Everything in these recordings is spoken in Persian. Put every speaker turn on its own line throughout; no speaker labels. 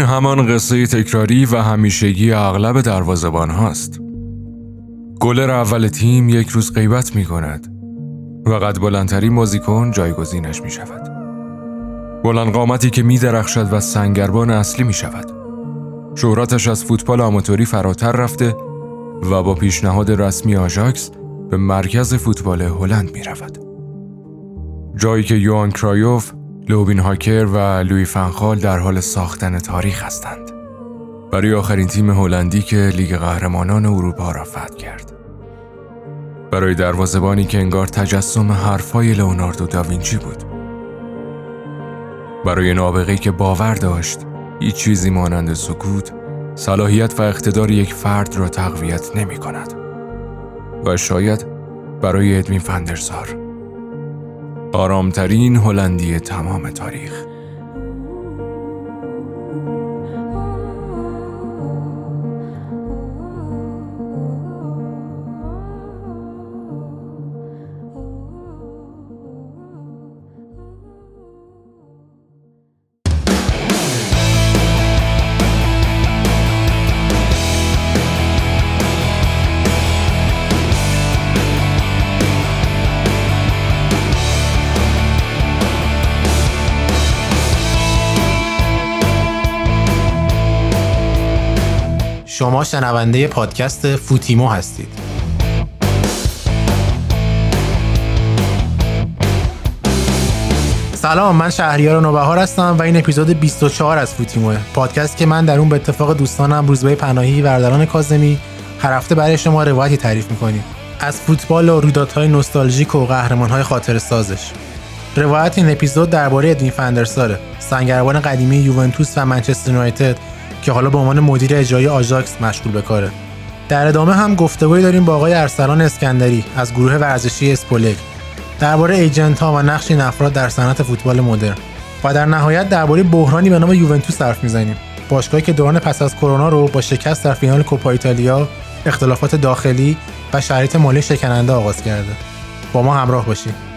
همان قصه تکراری و همیشگی اغلب دروازبان هاست. گلر اول تیم یک روز غیبت می کند و قد بلندترین بازیکن جایگزینش می شود. بلند قامتی که می درخشد و سنگربان اصلی می شود. شهرتش از فوتبال آماتوری فراتر رفته و با پیشنهاد رسمی آژاکس به مرکز فوتبال هلند می رود. جایی که یوان کرایوف، لوبین هاکر و لوی فنخال در حال ساختن تاریخ هستند. برای آخرین تیم هلندی که لیگ قهرمانان اروپا را فتح کرد. برای دروازبانی که انگار تجسم حرفای لئوناردو داوینچی بود. برای نابغه‌ای که باور داشت هیچ چیزی مانند سکوت صلاحیت و اقتدار یک فرد را تقویت نمی کند. و شاید برای ادوین فندرسار آرامترین هلندی تمام تاریخ.
شما شنونده پادکست فوتیمو هستید. سلام من شهریار نوبهار هستم و این اپیزود 24 از فوتیموه. پادکست که من در اون به اتفاق دوستانم روزبه پناهی وردران کازمی هر هفته برای شما روایتی تعریف می‌کنیم. از فوتبال و رویدادهای نوستالژیک و قهرمانهای خاطر سازش. روایت این اپیزود درباره ادوین فندرساره سنگربان قدیمی یوونتوس و منچستر یونایتد که حالا به عنوان مدیر اجرایی آژاکس مشغول به کاره. در ادامه هم گفتگوی داریم با آقای ارسلان اسکندری از گروه ورزشی اسپولگ درباره ایجنت ها و نقش این افراد در صنعت فوتبال مدرن. و در نهایت درباره بحرانی به نام یوونتوس حرف می‌زنیم. باشگاهی که دوران پس از کرونا رو با شکست در فینال کوپا ایتالیا اختلافات داخلی و شرایط مالی شکننده آغاز کرده. با ما همراه باشید.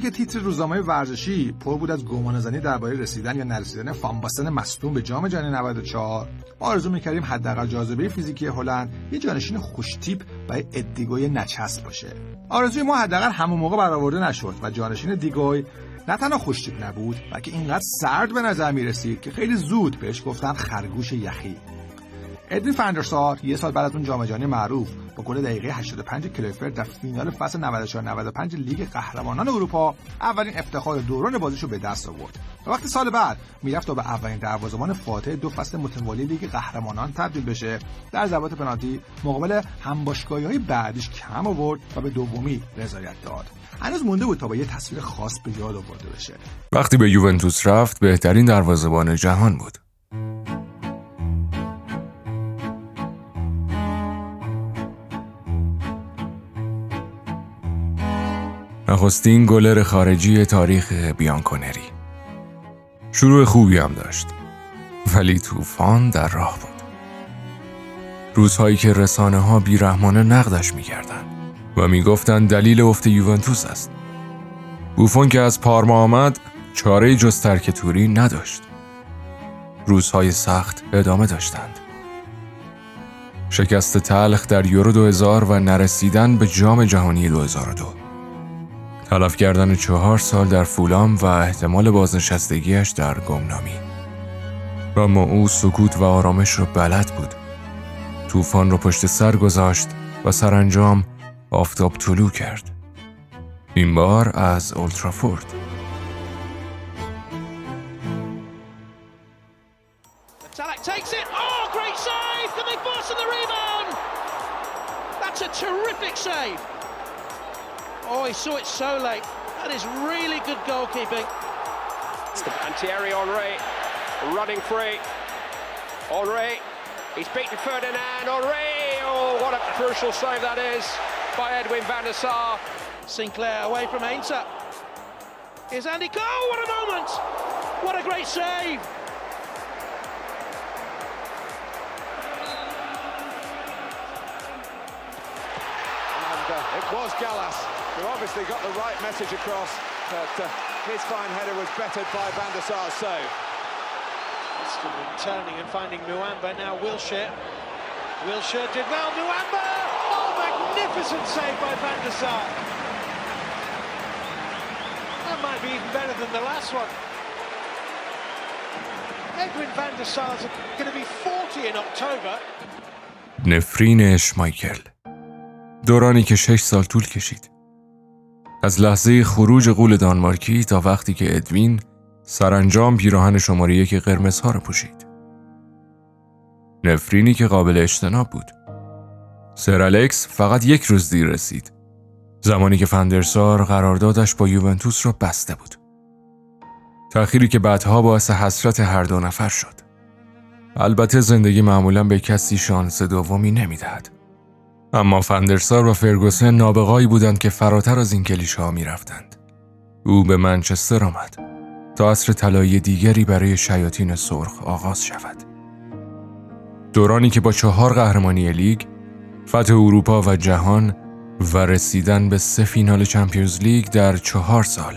که تیتر روزنامه ورزشی پر بود از گمانه‌زنی درباره رسیدن یا نرسیدن فانباستن مصدوم به جام جهانی 94 ما آرزو می‌کردیم حداقل جاذبه فیزیکی هلند یه جانشین خوشتیپ و ادیگوی نچسب باشه. آرزوی ما حداقل همون موقع برآورده نشد و جانشین دیگوی نه تنها خوشتیپ نبود بلکه اینقدر سرد به نظر می رسید که خیلی زود بهش گفتن خرگوش یخی. ادوین فندرسار یه سال بعد از اون جام جهانی معروف با گل دقیقه 85 کلیفرد در فینال فصل 94 95 لیگ قهرمانان اروپا اولین افتخار دوران بازیشو به دست آورد. و وقتی سال بعد می‌رفت تا به اولین دروازه‌بان فاتح دو فصل متوالی لیگ قهرمانان تبدیل بشه در ضربات پنالتی مقابل های بعدیش کم آورد و به دومی رضایت داد. هنوز مونده بود تا با یه تصویر خاص به یاد آورده بشه.
وقتی به یوونتوس رفت بهترین دروازه‌بان جهان بود. نخستین گلر خارجی تاریخ بیانکونری. شروع خوبی هم داشت ولی طوفان در راه بود. روزهایی که رسانه ها بیرحمانه نقدش می‌کردن و می‌گفتند دلیل افت یوونتوس است. بوفون که از پارما آمد چاره جز ترک توری نداشت. روزهای سخت ادامه داشتند. شکست تلخ در یورو 2000 و نرسیدن به جام جهانی 2002 تلف کردن چهار سال در فولام و احتمال بازنشستگیش در گمنامی. و ما او سکوت و آرامش را بلد بود. طوفان را پشت سر گذاشت و سرانجام آفتاب طلوع کرد. این بار از اولترافورد oh, Oh, he saw it so late. That is really good goalkeeping. And Thierry Henry running free. Henry, he's beaten Ferdinand. Henry, oh, what a crucial save that is by Edwin van der Sar. Sinclair away from Ainsa. Here's Andy Cole, what a moment! What a great save!
It was Gallagher who obviously got the right message across, but uh, his fine header was bettered by Van der Sar's save.
turning and finding Muamba, now Wilshire. Wilshire did well, Muamba! Oh, magnificent save by Van der Sar. That might be even better than the last one. Edwin van der Sar's going to be 40 in October.
نفرین اشمایکل دورانی که شش سال طول کشید از لحظه خروج قول دانمارکی تا وقتی که ادوین سرانجام پیراهن شماره یک قرمزها را پوشید. نفرینی که قابل اجتناب بود. سر الکس فقط یک روز دیر رسید. زمانی که فندرسار قراردادش با یوونتوس را بسته بود. تأخیری که بعدها باعث حسرت هر دو نفر شد. البته زندگی معمولا به کسی شانس دومی نمی‌دهد. اما فندرسار و فرگوسن نابغایی بودند که فراتر از این کلیشه می رفتند. او به منچستر آمد تا عصر طلایی دیگری برای شیاطین سرخ آغاز شود. دورانی که با چهار قهرمانی لیگ، فتح اروپا و جهان و رسیدن به سه فینال چمپیونز لیگ در چهار سال.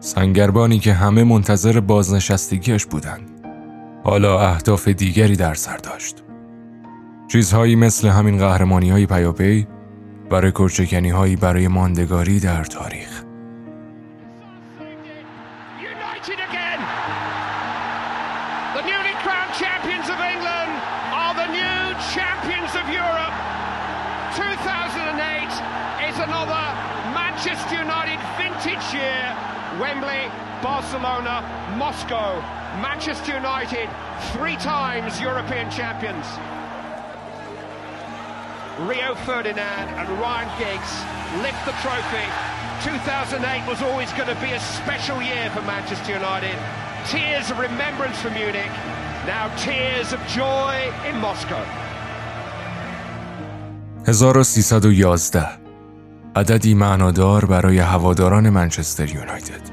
سنگربانی که همه منتظر بازنشستگیش بودند. حالا اهداف دیگری در سر داشت. چیزهایی مثل همین قهرمانی های پیاپی و رکورچکنی هایی برای ماندگاری در تاریخ.
Wembley, Barcelona, Moscow, Manchester United, three times European champions. Rio Ferdinand and Ryan Giggs lift the trophy. 2008 was always going to be a special year for Manchester United. Tears of remembrance for Munich, now tears of joy in Moscow.
1311 عددی معنادار برای هواداران منچستر یونایتد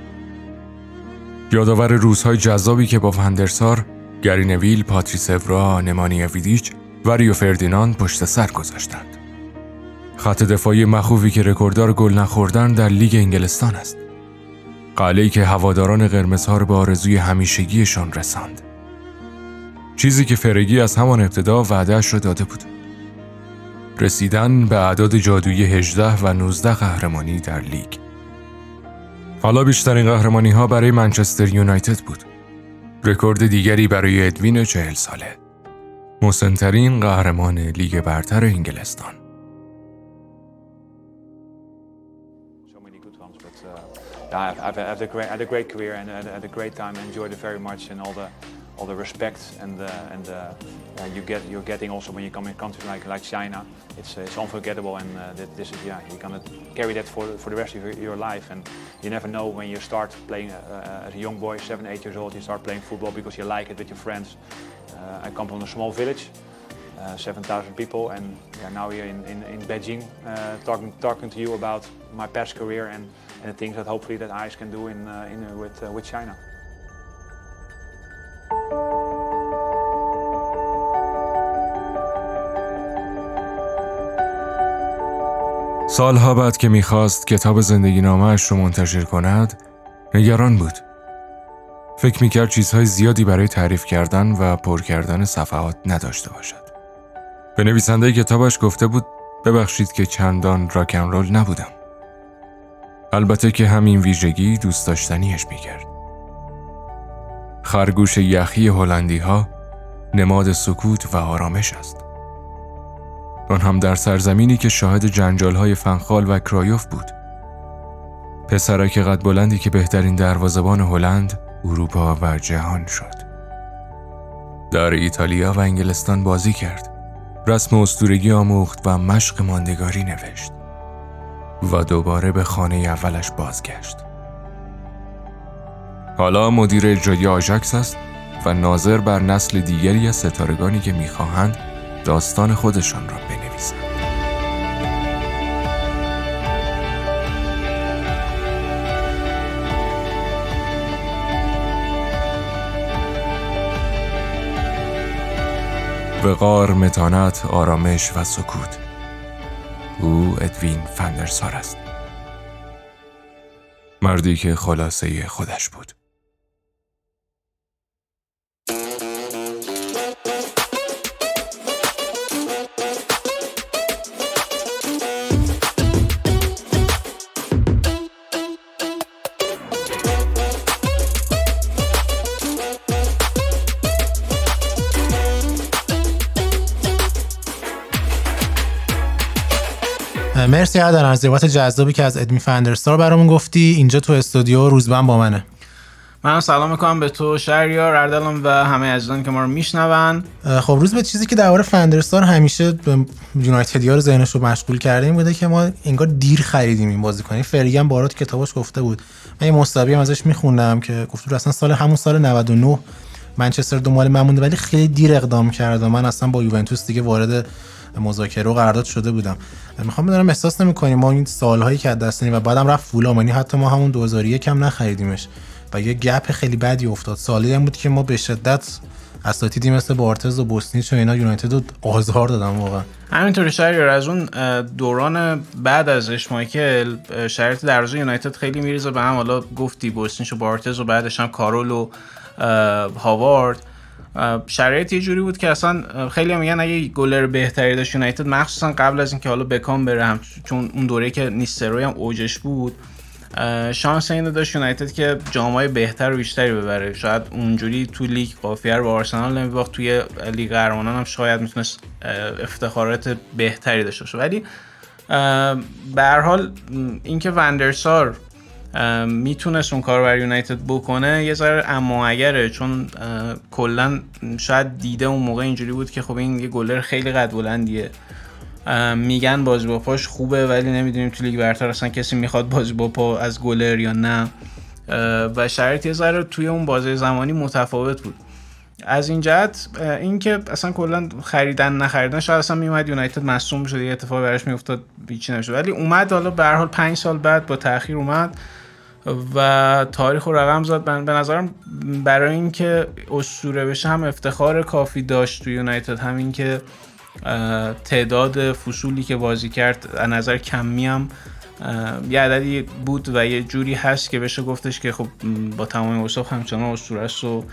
یادآور روزهای جذابی که با فندرسار، گری نویل، پاتریس اورا، نمانیا ویدیچ و ریو فردیناند پشت سر گذاشتند. خط دفاعی مخوفی که رکورددار گل نخوردن در لیگ انگلستان است. قلعه‌ای که هواداران قرمزها را به آرزوی همیشگیشان رساند. چیزی که فرگی از همان ابتدا وعدهش را داده بود. رسیدن به اعداد جادویی 18 و 19 قهرمانی در لیگ. حالا بیشترین قهرمانی ها برای منچستر یونایتد بود. رکورد دیگری برای ادوین چهل ساله. مسنترین قهرمان لیگ برتر انگلستان.
all the the respect and uh, and uh, you get you're getting also when you come in countries like like China, it's uh, it's unforgettable and uh, this is yeah you're gonna carry that for for the rest of your, your life and you never know when you start playing uh, as a young boy, seven eight years old, you start playing football because you like it with your friends. Uh, I come from a small village. Uh, 7,000 people, and yeah, now here in, in, in Beijing, uh, talking talking to you about my past career and, and the things that hopefully that I can do in, uh, in with with China.
سالها بعد که میخواست کتاب زندگی نامهش رو منتشر کند نگران بود فکر می‌کرد چیزهای زیادی برای تعریف کردن و پر کردن صفحات نداشته باشد. به نویسنده کتابش گفته بود ببخشید که چندان راکن رول نبودم. البته که همین ویژگی دوست داشتنیش می‌کرد. خرگوش یخی هلندی ها نماد سکوت و آرامش است. آن هم در سرزمینی که شاهد جنجال های فنخال و کرایوف بود. پسرک قد بلندی که بهترین دروازبان هلند، اروپا و جهان شد. در ایتالیا و انگلستان بازی کرد. رسم استورگی آموخت و مشق ماندگاری نوشت. و دوباره به خانه اولش بازگشت. حالا مدیر اجرایی آژاکس است و ناظر بر نسل دیگری از ستارگانی که می‌خواهند داستان خودشان را بنویسند. وقار، متانت، آرامش و سکوت. او ادوین فندرسار است. مردی که خلاصه خودش بود.
مرسی عدن از روایت جذابی که از ادمی فندرستار برامون گفتی. اینجا تو استودیو روزبن با منه.
من سلام می‌کنم به تو شهریار اردلان و همه عزیزان که ما رو میشنون.
خب روز به چیزی که درباره فندرستار همیشه به یونایتدیا رو ذهنش رو مشغول کردیم بوده که ما انگار دیر خریدیم این بازیکن. فریگن بارات کتابش گفته بود. من یه مصاحبه هم ازش میخوندم که گفت اصلا سال همون سال 99 منچستر دنبال من مونده ولی خیلی دیر اقدام کرد و من اصلا با یوونتوس دیگه وارد مذاکره و قرارداد شده بودم. می‌خوام بدونم احساس نمی‌کنیم ما این سالهایی که از دست و بعدم رفت فولام یعنی حتی ما همون 2001 هم نخریدیمش. و یه گپ خیلی بدی افتاد. سالی هم بود که ما به شدت اساتیدی مثل بارتز و بوسنیچ و اینا یونایتد رو آزار دادن واقعا.
همینطوری شهریار از اون دوران بعد از مایکل شرایط دروازه یونایتد خیلی میریزه. به هم حالا گفتی بوسنیچ و بارتز و بعدش هم کارول و هاوارد. شرایط یه جوری بود که اصلا خیلی هم میگن اگه گلر بهتری داشت یونایتد مخصوصا قبل از اینکه حالا بکام بره هم چون اون دوره که نیستروی هم اوجش بود شانس اینو داشت یونایتد که جامای بهتر و بیشتری ببره. شاید اونجوری تو لیگ قافیه رو با آرسنال نمیباخت توی لیگ قهرمانان هم شاید می‌تونست افتخارات بهتری داشته باشه. ولی به هر حال اینکه وندرسار می‌تونست اون کار بر یونایتد بکنه. یه ذره اما اگره چون کلا شاید دیده اون موقع اینجوری بود که خب این یه گلر خیلی قد بلندیه. میگن بازی با پاش خوبه ولی نمی‌دونیم تو لیگ برتر اصلا کسی می‌خواد بازی با پا از گلر یا نه. و شرایط یه ذره توی اون بازی زمانی متفاوت بود. از این جهت اینکه اصلا کلا خریدن نخریدن شاید اصلا میومد یونایتد مصوم بشه یه اتفاق براش میافتاد هیچی نمیشه ولی اومد حالا به هر حال 5 سال بعد با تاخیر اومد. و تاریخ و رقم زد. به نظرم برای اینکه اسطوره بشه هم افتخار کافی داشت تو یونایتد همین که تعداد فصولی که بازی کرد از نظر کمی هم یه عددی بود و یه جوری هست که بشه گفتش که خب با تمام اوصاف همچنان اسطوره است و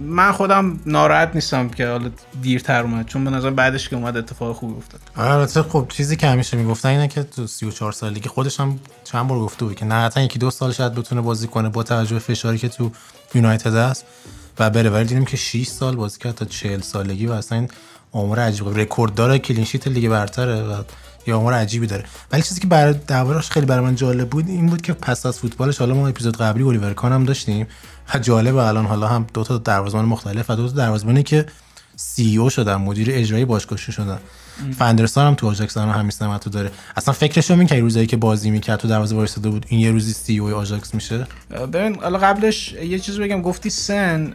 من خودم ناراحت نیستم که حالا دیرتر اومد چون به نظر بعدش که اومد اتفاق خوبی افتاد.
البته خب چیزی که همیشه می‌گفتن اینه که تو 34 سالگی خودش هم چند بار گفته بود که نه حتی یکی دو سال شاید بتونه بازی کنه با توجه فشاری که تو یونایتد است و بره. ولی دیدیم که 6 سال بازی کرد تا 40 سالگی و اصلا این عمر عجیب. رکورد داره clean sheet لیگ برتره و یه عمر عجیبی داره. ولی چیزی که برای دربارش خیلی برای من جالب بود این بود که پس از فوتبالش حالا ما اپیزود قبلی الیور کان هم داشتیم. جالب الان حالا هم دو تا دروازه‌بان مختلف و دو تا دروازه‌بانی که CEO شدن مدیر اجرایی باشگاه شدن. فندرسار هم تو آژاکس هم همین سمتو داره. اصلا فکرش رو که روزایی که بازی می‌کرد تو دروازه وایساده بود این یه روزی CEO آژاکس میشه؟
ببین حالا قبلش یه چیز بگم. گفتی سن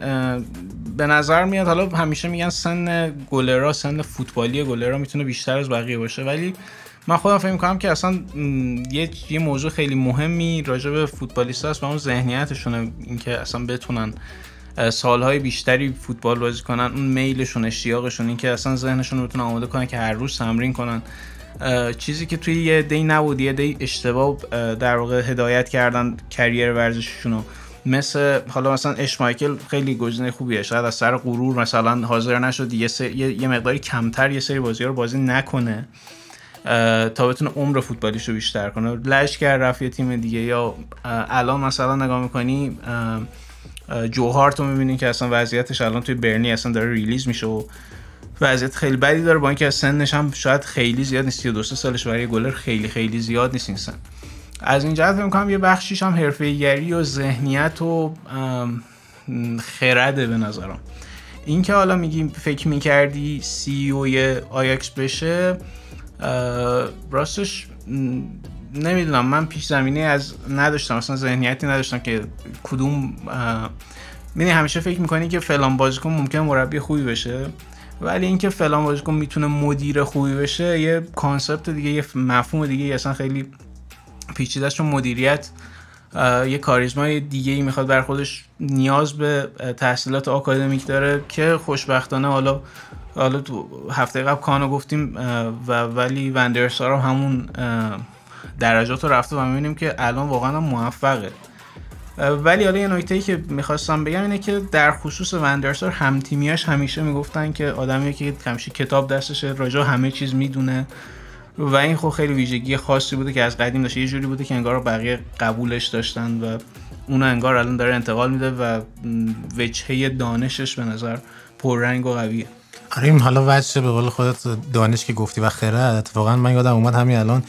به نظر میاد حالا همیشه میگن سن گلرا سن فوتبالی گلرا می‌تونه بیشتر از بقیه باشه. ولی من خودم فکر می‌کنم که اصلا یه یه موضوع خیلی مهمی راجع به فوتبالیست هست و اون ذهنیتشونه اینکه اصلا بتونن سالهای بیشتری فوتبال بازی کنن اون میلشون اشتیاقشون اینکه اصلا ذهنشون رو بتونن آماده کنن که هر روز تمرین کنن. چیزی که توی یه دی نبود یه دی اشتباه در واقع هدایت کردن کریر ورزششون رو. مثل حالا مثلا اشمایکل خیلی گزینه خوبیه. شاید از سر غرور مثلا حاضر نشد یه, یه مقداری کمتر یه سری بازی رو بازی نکنه تا بتونه عمر فوتبالیش رو بیشتر کنه. لش کرد رفت یه تیم دیگه یا الان مثلا نگاه می‌کنی جو هارت رو می‌بینی که اصلا وضعیتش الان توی برنی اصلا داره release میشه و وضعیت خیلی بدی داره با اینکه از سنش هم شاید خیلی زیاد نیست 32 سالش برای گلر خیلی خیلی زیاد نیست این سن. از این جهت می‌کنم یه بخشیش هم حرفه‌ایگری و ذهنیت و خرده به نظرم. این که حالا میگی فکر می‌کردی CEO آیاکس بشه راستش نمی‌دونم من پیش زمینه از نداشتم اصلا ذهنیتی نداشتم که کدوم می‌دونی همیشه فکر می‌کنی که فلان بازیکن ممکن مربی خوبی بشه ولی اینکه فلان بازیکن می‌تونه مدیر خوبی بشه یه کانسپت دیگه یه مفهوم دیگه اصلا خیلی پیچیده چون مدیریت یه کاریزمای دیگه ای می‌خواد بر خودش نیاز به تحصیلات آکادمیک داره که خوشبختانه حالا حالا تو هفته قبل کانو گفتیم و ولی وندرسار همون درجات رو رفته و می‌بینیم که الان واقعا موفقه. ولی حالا یه نکته ای که می‌خواستم بگم اینه که در خصوص وندرسار هم تیمیاش همیشه می‌گفتن که آدمی که همیشه کتاب دستشه راجع همه چیز می‌دونه. و این خب خیلی ویژگی خاصی بوده که از قدیم داشته. یه جوری بوده که انگار بقیه قبولش داشتن و اون انگار الان داره انتقال میده و وجهه دانشش به نظر پررنگ و قویه.
آره حالا وجه به قول خودت دانش که گفتی و خیره اتفاقا من یادم اومد همین الان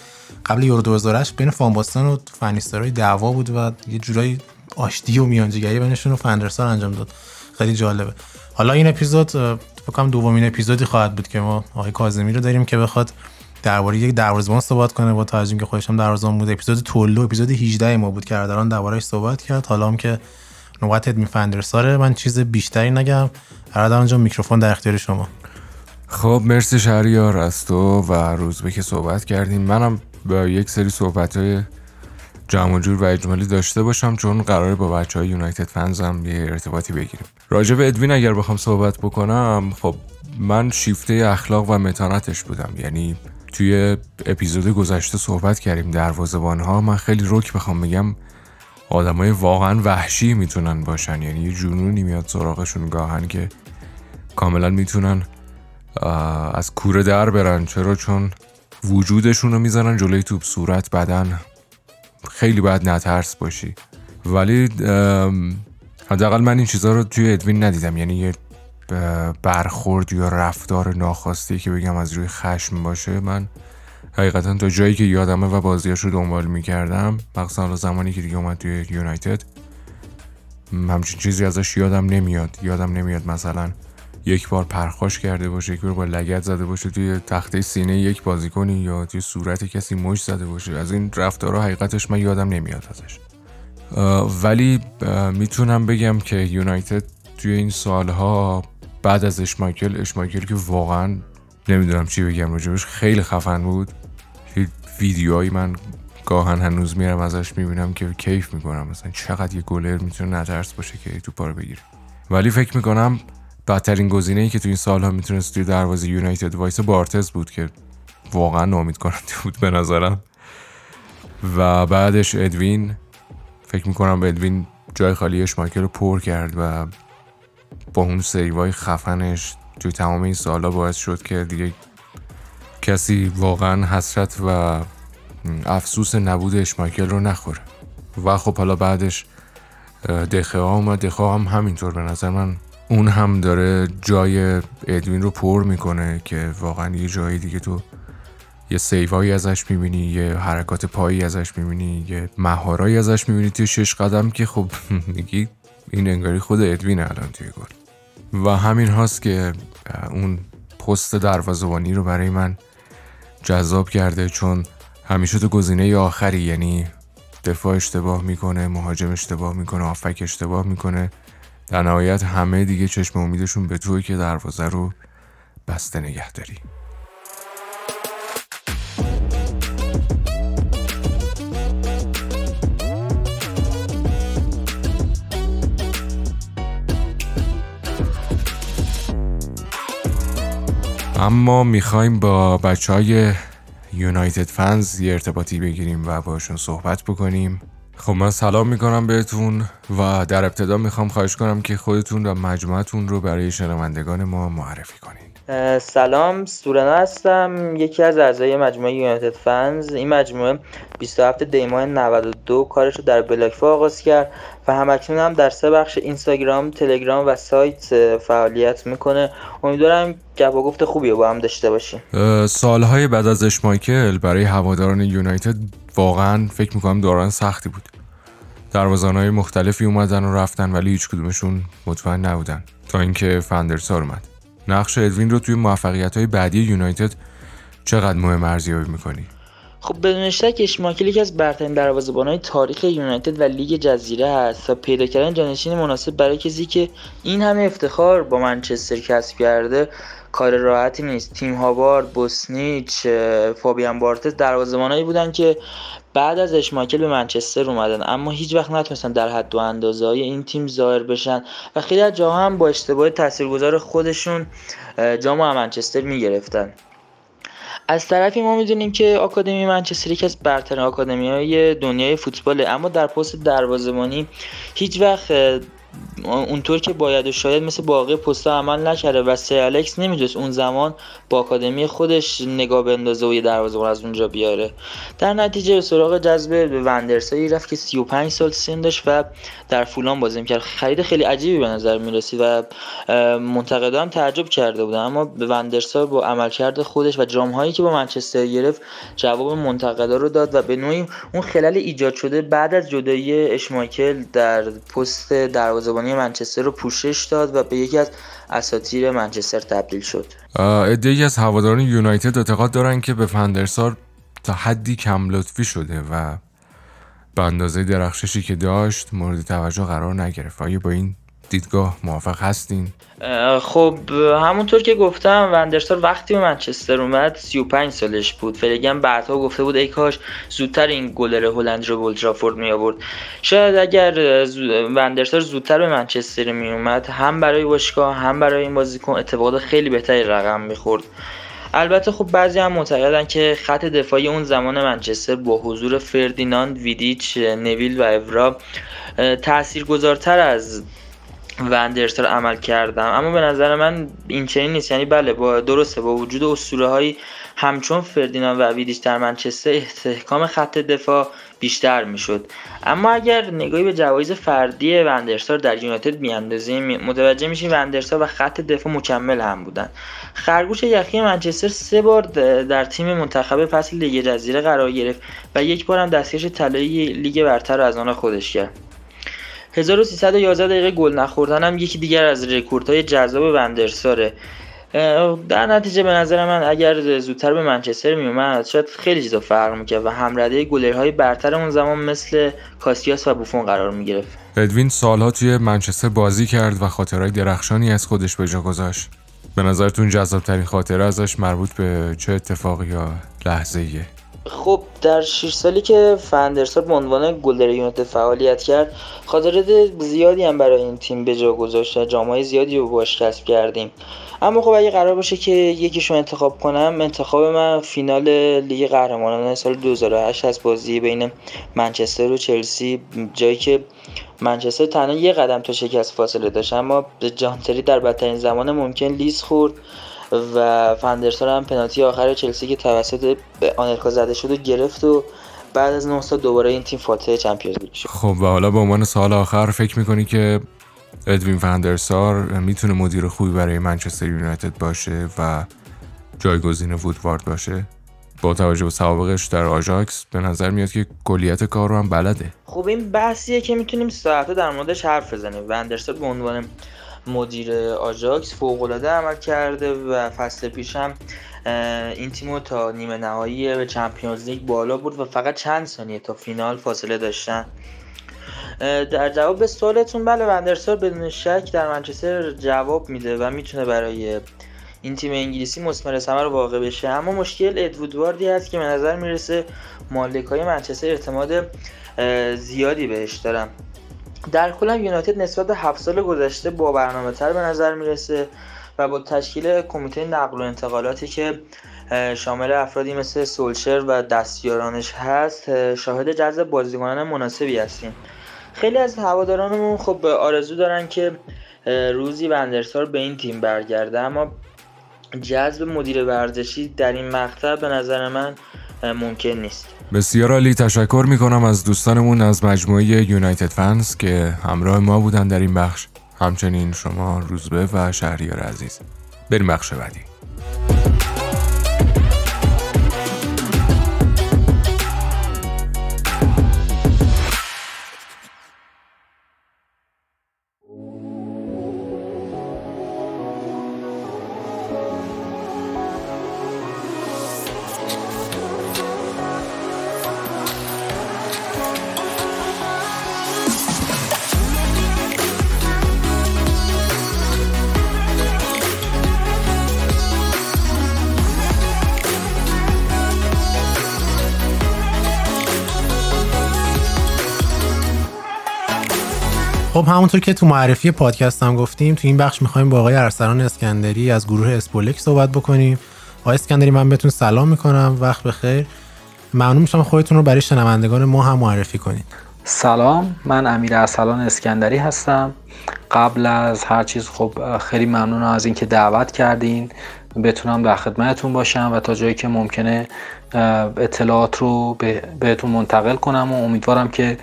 قبل یورو 2008 بین فانباستن و فنیسترای دعوا بود و یه جورایی آشتی و میانجیگری بینشون و فندرسار انجام داد. خیلی جالبه. حالا این اپیزود فکر دومین اپیزودی خواهد بود که ما آقای کاظمی رو داریم که بخواد درباره یک دروازه‌بان صحبت کنه با توجه که خودش هم دروازه‌بان بود. اپیزود تولو اپیزود 18 ما بود که اردلان درباره‌اش صحبت کرد. حالا هم که نوبت ادمی فندرساره من چیز بیشتری نگم. اردلان جان میکروفون در اختیار شما.
خب مرسی شهریار از تو و روزبه که صحبت کردیم. منم با یک سری صحبت های جمع جور و اجمالی داشته باشم چون قراره با بچه های یونایتد فنز هم یه ارتباطی بگیریم. راجع به ادوین اگر بخوام صحبت بکنم خب من شیفته اخلاق و متانتش بودم. یعنی توی اپیزود گذشته صحبت کردیم دروازبان ها. من خیلی روک بخوام بگم آدمای واقعا وحشی می‌تونن باشن. یعنی یه جنونی میاد سراغشون گاهن که کاملا می‌تونن از کوره در برن. چرا؟ چون وجودشون رو می‌زنن جلوی توپ صورت بدن. خیلی باید نترس باشی. ولی حداقل من این چیزها رو توی ادوین ندیدم. یعنی یه برخورد یا رفتار ناخواسته که بگم از روی خشم باشه من حقیقتا تا جایی که یادمه و بازیاش رو دنبال می‌کردم مخصوصا زمانی که دیگه اومد توی یونایتد همچین چیزی ازش یادم نمیاد. یادم نمیاد مثلا یک بار پرخاش کرده باشه یک بار با لگت زده باشه توی تخته سینه یک بازیکنی یا توی صورت کسی مش زده باشه. از این رفتارها حقیقتش من یادم نمیاد ازش. ولی می‌تونم بگم که یونایتد توی این سالها بعد از اشمایکل اشمایکل که واقعا نمی‌دونم چی بگم راجبش خیلی خفن بود. ویدیوهایی من گاهن هنوز میرم ازش می‌بینم که کیف می‌کنم. مثلا چقدر یه گلر می‌تونه نترس باشه که توپا رو بگیره. ولی فکر می‌کنم بدترین گزینه ای که تو این سالها می‌تونست توی دروازه یونایتد وایسه بارتز بود که واقعا ناامید کننده بود به نظرم. و بعدش ادوین فکر می‌کنم ادوین جای خالی اشمایکل رو پر کرد و با اون سیوای خفنش توی تمام این سالا باعث شد که دیگه کسی واقعا حسرت و افسوس نبود اشمایکل رو نخوره. و خب حالا بعدش دخه ها اومد. دخه هم همینطور به نظر من اون هم داره جای ادوین رو پر می‌کنه که واقعا یه جایی دیگه تو یه سیوایی ازش می‌بینی یه حرکات پایی ازش می‌بینی یه مهارایی ازش می‌بینی توی شش قدم که خب میگی این انگاری خود ادوین الان توی گل. و همین هاست که اون پست دروازه‌بانی رو برای من جذاب کرده چون همیشه تو گزینه آخری یعنی دفاع اشتباه می‌کنه مهاجم اشتباه می‌کنه آفک اشتباه می‌کنه. در نهایت همه دیگه چشم امیدشون به توی که دروازه رو بسته نگه داری. اما می‌خوایم با بچه های یونایتد فنز یه ارتباطی بگیریم و باشون صحبت بکنیم. خب من سلام می‌کنم بهتون و در ابتدا می‌خوام خواهش کنم که خودتون و مجموعتون رو برای شنوندگان ما معرفی کنین
سلام سورنا هستم. یکی از اعضای مجموعه یونایتد فنز. این مجموعه 27 دیماه 92 کارش رو در بلاکفا آغاز کرد و همکنون هم در سه بخش اینستاگرام، تلگرام و سایت فعالیت می‌کنه. امیدوارم گپ و گفت خوبی با هم داشته باشیم.
سالهای بعد از اشمایکل برای هواداران یونایتد واقعا فکر می‌کنم دوران سختی بود. های مختلفی اومدن و رفتن ولی هیچ کدومشون مطمئن نبودن تا اینکه فندرسار اومد. نقش ادوین رو توی موفقیت های بعدی یونایتد چقدر مهم ارزیابی می‌کنی؟
خب بدون شک اشماکل یکی از برترین دروازه‌بان‌های تاریخ یونایتد و لیگ جزیره است و پیدا کردن جانشین مناسب برای کسی که این همه افتخار با منچستر کسب کرده کار راحتی نیست تیم هاوارد بوسنیچ فابیان بارتز دروازه‌بانایی بودن که بعد از اشماکل به منچستر اومدن. اما هیچ وقت نتونستن در حد و اندازه های این تیم ظاهر بشن. و خیلی از جاها هم با اشتباه تاثیرگذار خودشون جام منچستر می‌گرفتن. از طرفی ما می‌دونیم که آکادمی منچستر یکی از برترین آکادمی های دنیای فوتباله. اما در پست دروازه‌بانی هیچ وقت اونطور که باید و شاید مثل باقی پستا عمل نکرده و سر الکس نمی‌دونست اون زمان با آکادمی خودش نگاه بندازه و یه دروازه‌بان از اونجا بیاره. در نتیجه به سراغ جذب وندرسایی رفت که 35 سال سن داشت و در فولان بازی می‌کرد. خرید خیلی عجیبی به نظر می‌رسید و منتقدا هم تعجب کرده بودن. اما به وندرسا با عملکرد خودش و جام هایی که با منچستر گرفت جواب منتقدا رو داد و به نوعی اون خلل ایجاد شده بعد از جدایی اشمایکل در پست دروازه‌بانی منچستر رو پوشش داد و به یکی از اساطیر منچستر تبدیل شد.
ادعی از هواداران یونایتد اعتقاد دارن که به فندرسار تا حدی کم لطفی شده و به اندازه درخششی که داشت مورد توجه قرار نگرفت. آیا با این دیدگاه موافق هستین؟
خب همونطور که گفتم وندرسار وقتی به منچستر اومد 35 سالش بود. فلیگم بعدها گفته بود ای کاش زودتر این گلر هلند رو بولترافورد می آورد شاید اگر وندرسار زودتر به منچستر می اومد هم برای باشگاه هم برای این بازیکن اتفاقات خیلی بهتری رقم می‌خورد. البته خب بعضی هم معتقدن که خط دفاعی اون زمان منچستر با حضور فردیناند ویدیچ نویل و اورا تاثیرگذارتر از وندرسار عمل کردم. اما به نظر من این چنین نیست. یعنی بله با درسته با وجود اسطوره هایی همچون فردیناند و ویدیچ در منچستر استحکام خط دفاع بیشتر می‌شد. اما اگر نگاهی به جوایز فردی وندرسار در یونایتد میاندازیم متوجه میشیم وندرسار و خط دفاع مکمل هم بودن. خرگوش یخی منچستر سه بار در تیم منتخب فصل لیگ جزیره قرار گرفت و یک بار هم دستکش طلایی لیگ برتر رو از آن خودش کرد. 1311 دقیقه گل نخوردن هم یکی دیگر از رکوردهای جذاب وندرساره. در نتیجه به نظر من اگر زودتر به منچستر میومد شاید خیلی چیزا فرق می‌کرد و همرده گلرهای برتر اون زمان مثل کاسیاس و بوفون قرار می‌گرفت.
ادوین سالها توی منچستر بازی کرد و خاطرهای درخشانی از خودش به جا گذاشت. به نظرتون جذابترین خاطره ازش مربوط به چه اتفاقی یا لحظه ایه؟
خب در 6 سالی که فندرسار به عنوان گلر یونایتد فعالیت کرد خاطرات زیادی هم برای این تیم به جا گذاشت جامعه زیادی رو باش کسب کردیم. اما خب اگه قرار باشه که یکیشون انتخاب کنم انتخاب من فینال لیگ قهرمانان سال 2008 از بازی بین منچستر و چلسی. جایی که منچستر تنها یه قدم تا شکست فاصله داشت اما جان تری در بدترین زمان ممکن لیز خورد. و فندرسار هم پنالتی آخر چلسی که توسط آنرکا زده شد و گرفت و بعد از 9 سال دوباره این تیم فاتح Champions League شد.
خب و حالا به عنوان سوال آخر فکر می‌کنی که ادوین فندرسار می‌تونه مدیر خوبی برای منچستر یونایتد باشه و جایگزین وودوارد باشه؟ با توجه به سوابقش در آژاکس به نظر میاد که کلیت کار رو هم بلده.
خب این بحثیه که می‌تونیم ساعتها در موردش حرف بزنیم. وندرسار به عنوان مدیر آژاکس فوقالعاده عمل کرده و فصل پیش هم این تیمو تا نیمه نهایی به Champions League بالا برد و فقط چند ثانیه تا فینال فاصله داشتن. در جواب به سوالتون بله وندرسار بدون شک در منچستر جواب میده و می‌تونه برای این تیم انگلیسی مسمر ثمر واقع بشه. اما مشکل ادوودواردی هست که به نظر می‌رسه مالک های منچستر اعتماد زیادی بهش دارن. در کل یونایتد نسبت به هفت سال گذشته با برنامه تر به نظر می‌رسه و با تشکیل کمیته نقل و انتقالاتی که شامل افرادی مثل سولشر و دستیارانش هست شاهد جذب بازیکنان مناسبی هستیم. خیلی از هوادارانمون خب آرزو دارن که روزی وندرسار به این تیم برگرده اما جذب مدیر ورزشی در این مقطع به نظر من ممکن نیست.
بسیار عالی. تشکر می‌کنم از دوستانمون از مجموعه یونایتد فنز که همراه ما بودن در این بخش. همچنین شما روزبه و شهریار عزیز. بریم بخش بعدی.
همونطور که تو معرفی پادکست هم گفتیم تو این بخش می‌خوایم با آقای ارسلان اسکندری از گروه اسپولک صحبت بکنیم. آقای اسکندری من بهتون سلام می‌کنم. وقت بخیر. ممنون میشم خودتون رو برای شنوندگان ما هم معرفی کنید.
سلام. من امیر ارسلان اسکندری هستم. قبل از هر چیز خب خیلی ممنونم از اینکه دعوت کردین. بتونم در خدمتتون باشم و تا جایی که ممکنه اطلاعات رو بهتون منتقل کنم و امیدوارم که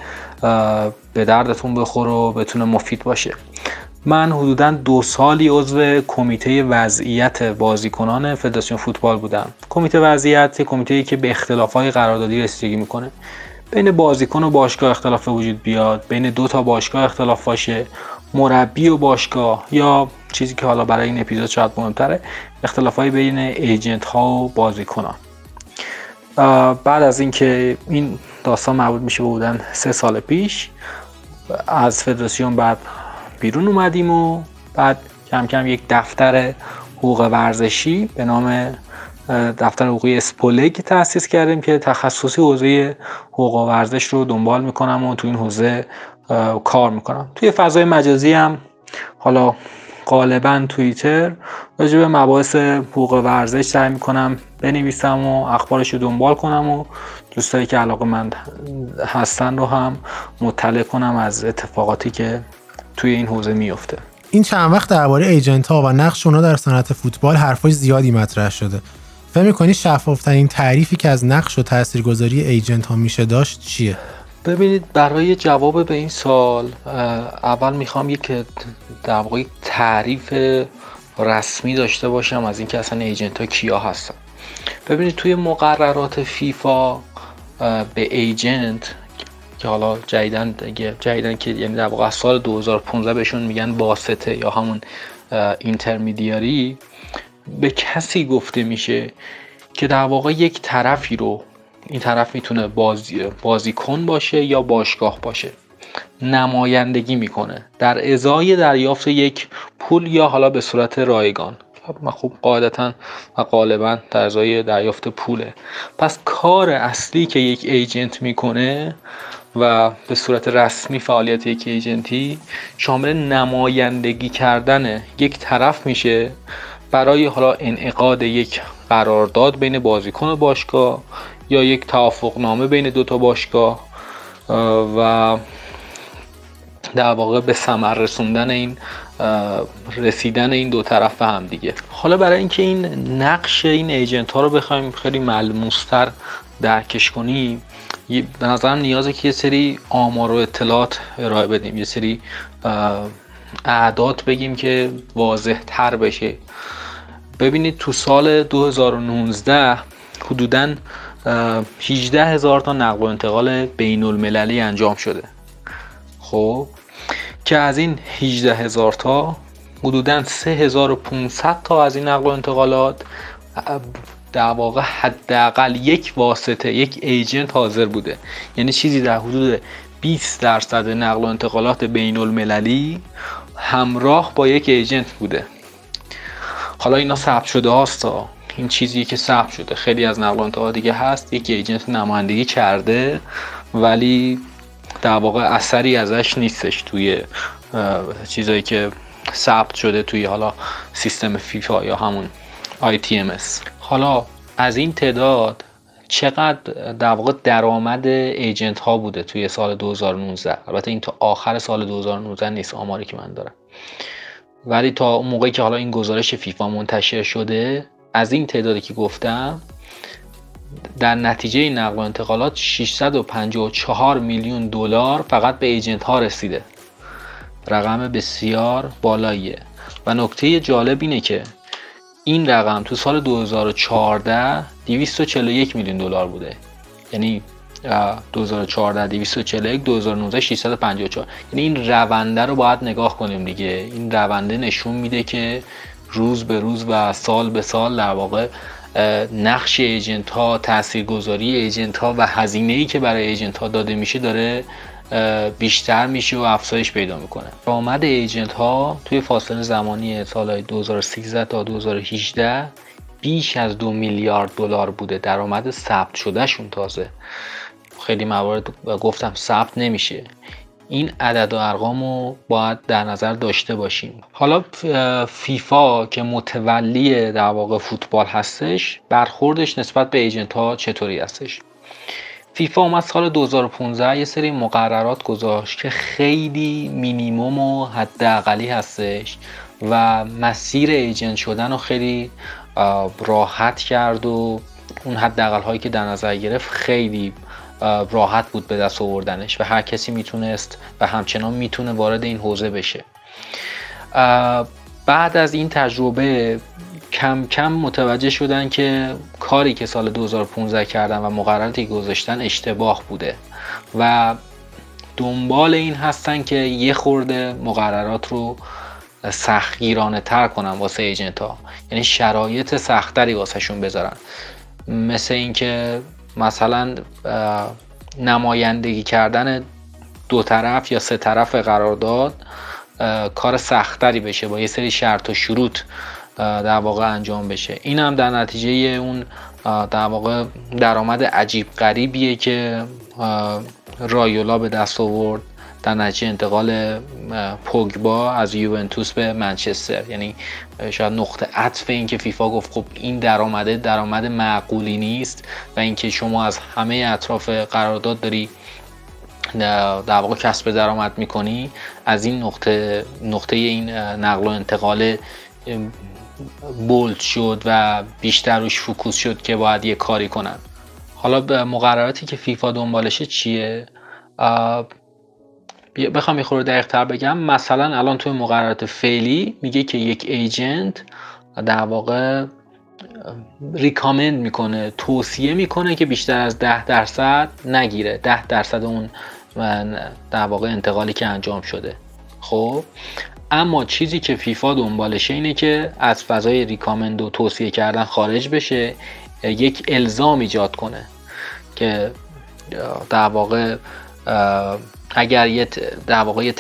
به دردتون بخور و بتونه مفید باشه. من حدودا دو سالی عضو کمیته وضعیت بازیکنان فدراسیون فوتبال بودم. کمیته وضعیت کمیته که به اختلافهای قراردادی رسیدگی می‌کنه. بین بازیکن و باشگاه اختلاف وجود بیاد. بین دو تا باشگاه اختلاف باشه. مربی و باشگاه یا چیزی که حالا برای این اپیزود شاید مهمتره اختلاف های بین ایجنت ها و بازیکنان. بعد از اینکه این داستان مربوط میشه بودن سه سال پیش از فدراسیون بعد بیرون اومدیم و بعد کم کم یک دفتر حقوق ورزشی به نام دفتر حقوقی اسپولگ تأسیس کردیم که تخصصی حوزه حقوق ورزش رو دنبال می‌کنم و تو این حوزه کار می‌کنم. توی فضای مجازی هم حالا غالبا توییتر. راجع به مباحث حقوق ورزش سعی می‌کنم بنویسم و اخبارش رو دنبال کنم و دوستایی که علاقه من هستن رو هم مطلع کنم از اتفاقاتی که توی این حوزه میفته
این چند وقت درباره ایجنت ها و نقش اونا در صنعت فوتبال حرفای زیادی مطرح شده. فکر می‌کنی شفافترین تعریفی که از نقش و تاثیرگذاری ایجنت ها میشه داشت چیه؟
ببینید برای جواب به این سال اول می‌خوام یک در واقع تعریف رسمی داشته باشم از اینکه اصلا ایجنت ها کیا هستن. ببینید توی مقررات فیفا به ایجنت که حالا جدیدن جدیدن که یعنی در واقع از سال 2015 بهشون میگن واسطه یا همون اینترمیدیاری به کسی گفته میشه که در واقع یک طرفی رو این طرف می‌تونه بازی بازیکن باشه یا باشگاه باشه. نمایندگی می‌کنه. در ازای دریافت یک پول یا حالا به صورت رایگان. خب خوب قاعدتا و غالبا در ازای دریافت پوله. پس کار اصلی که یک ایجنت می‌کنه و به صورت رسمی فعالیت یک ایجنتی شامل نمایندگی کردن یک طرف میشه برای حالا انعقاد یک قرارداد بین بازیکن و باشگاه یا یک توافق نامه بین دو تا باشگاه و در واقع به ثمر رسوندن این رسیدن این دو طرف به هم دیگه. حالا برای اینکه این نقش این ایجنت ها رو بخوایم خیلی ملموستر درکش کنیم به نظرم نیازه که یه سری آمار و اطلاعات ارائه بدیم یه سری اعداد بگیم که واضح تر بشه. ببینید تو سال 2019 حدوداً 18 هزار تا نقل و انتقال بین المللی انجام شده. خب که از این 18 هزار تا حدودا 3500 تا از این نقل و انتقالات در واقع حداقل یک واسطه یک ایجنت حاضر بوده. یعنی چیزی در حدود 20 درصد نقل و انتقالات بین المللی همراه با یک ایجنت بوده. حالا اینا ثبت شده هاستا این چیزی که ثبت شده. خیلی از نقل انتقال دیگه هست. یک ایجنت نمایندگی کرده ولی در واقع اثری ازش نیستش توی چیزایی که ثبت شده توی حالا سیستم فیفا یا همون ITMS حالا از این تعداد چقدر در واقع درآمد ایجنت ها بوده توی سال 2019 البته این تا آخر سال 2019 نیست آماری که من دارم. ولی تا اون موقعی که حالا این گزارش فیفا منتشر شده از این تعدادی که گفتم در نتیجه نقل و انتقالات 654 میلیون دلار فقط به ایجنت ها رسیده. رقم بسیار بالاییه. و نکته جالب اینه که این رقم تو سال 2014 241 میلیون دلار بوده. یعنی 2014 241 2019 654 یعنی این رونده رو باید نگاه کنیم دیگه. این رونده نشون میده که روز به روز و سال به سال در واقع نقش ایجنت ها تاثیرگذاری ایجنت ها و هزینه ای که برای ایجنت ها داده میشه داره بیشتر میشه و افزایش پیدا می‌کنه. درآمد ایجنت ها توی فاصله زمانی سال 2013 تا 2018 بیش از دو میلیارد دلار بوده. درآمد ثبت شده شون تازه. خیلی موارد گفتم ثبت نمیشه. این عدد و ارقام رو باید در نظر داشته باشیم. حالا فیفا که متولی در واقع فوتبال هستش برخوردش نسبت به ایجنت ها چطوری هستش؟ فیفا اومد سال 2015 یه سری مقررات گذاشت که خیلی مینیموم و حداقلی هستش و مسیر ایجنت شدن رو خیلی راحت کرد و اون حداقل هایی که در نظر گرفت خیلی راحت بود به دست آوردنش و هر کسی می‌تونست و همچنان می‌تونه وارد این حوزه بشه. بعد از این تجربه کم کم متوجه شدن که کاری که سال 2015 کردن و مقرراتی گذاشتن اشتباه بوده و دنبال این هستن که یه خورده مقررات رو سختگیرانه تر کنن واسه ایجنت ها یعنی شرایط سختری واسه شون بذارن. مثل اینکه مثلا نمایندگی کردن دو طرف یا سه طرف قرارداد کار سختری بشه با یه سری شرط و شروط در واقع انجام بشه. این هم در نتیجه اون در واقع درآمد عجیب غریبیه که رایولا به دست آورد. در نتیجه انتقال پوگبا از یوونتوس به منچستر. یعنی شاید نقطه عطف این که فیفا گفت خب این درآمده درآمد معقولی نیست و اینکه شما از همه اطراف قرارداد داری در واقع کسب درآمد می‌کنی از این نقطه نقطه این نقل و انتقال bold شد و بیشتر روش focus شد که باید یه کاری کنن. حالا به مقرراتی که فیفا دنبالشه چیه؟ بخوام یه خورده دقیق تر بگم. مثلا الان توی مقررات فعلی میگه که یک agent در واقع ریکامند می‌کنه توصیه می‌کنه که بیشتر از ده درصد نگیره. ده درصد اون در واقع انتقالی که انجام شده. خب؟ اما چیزی که فیفا دنبالشه اینه که از فضای ریکامند و توصیه کردن خارج بشه یک الزام ایجاد کنه که در واقع اگر یه در واقع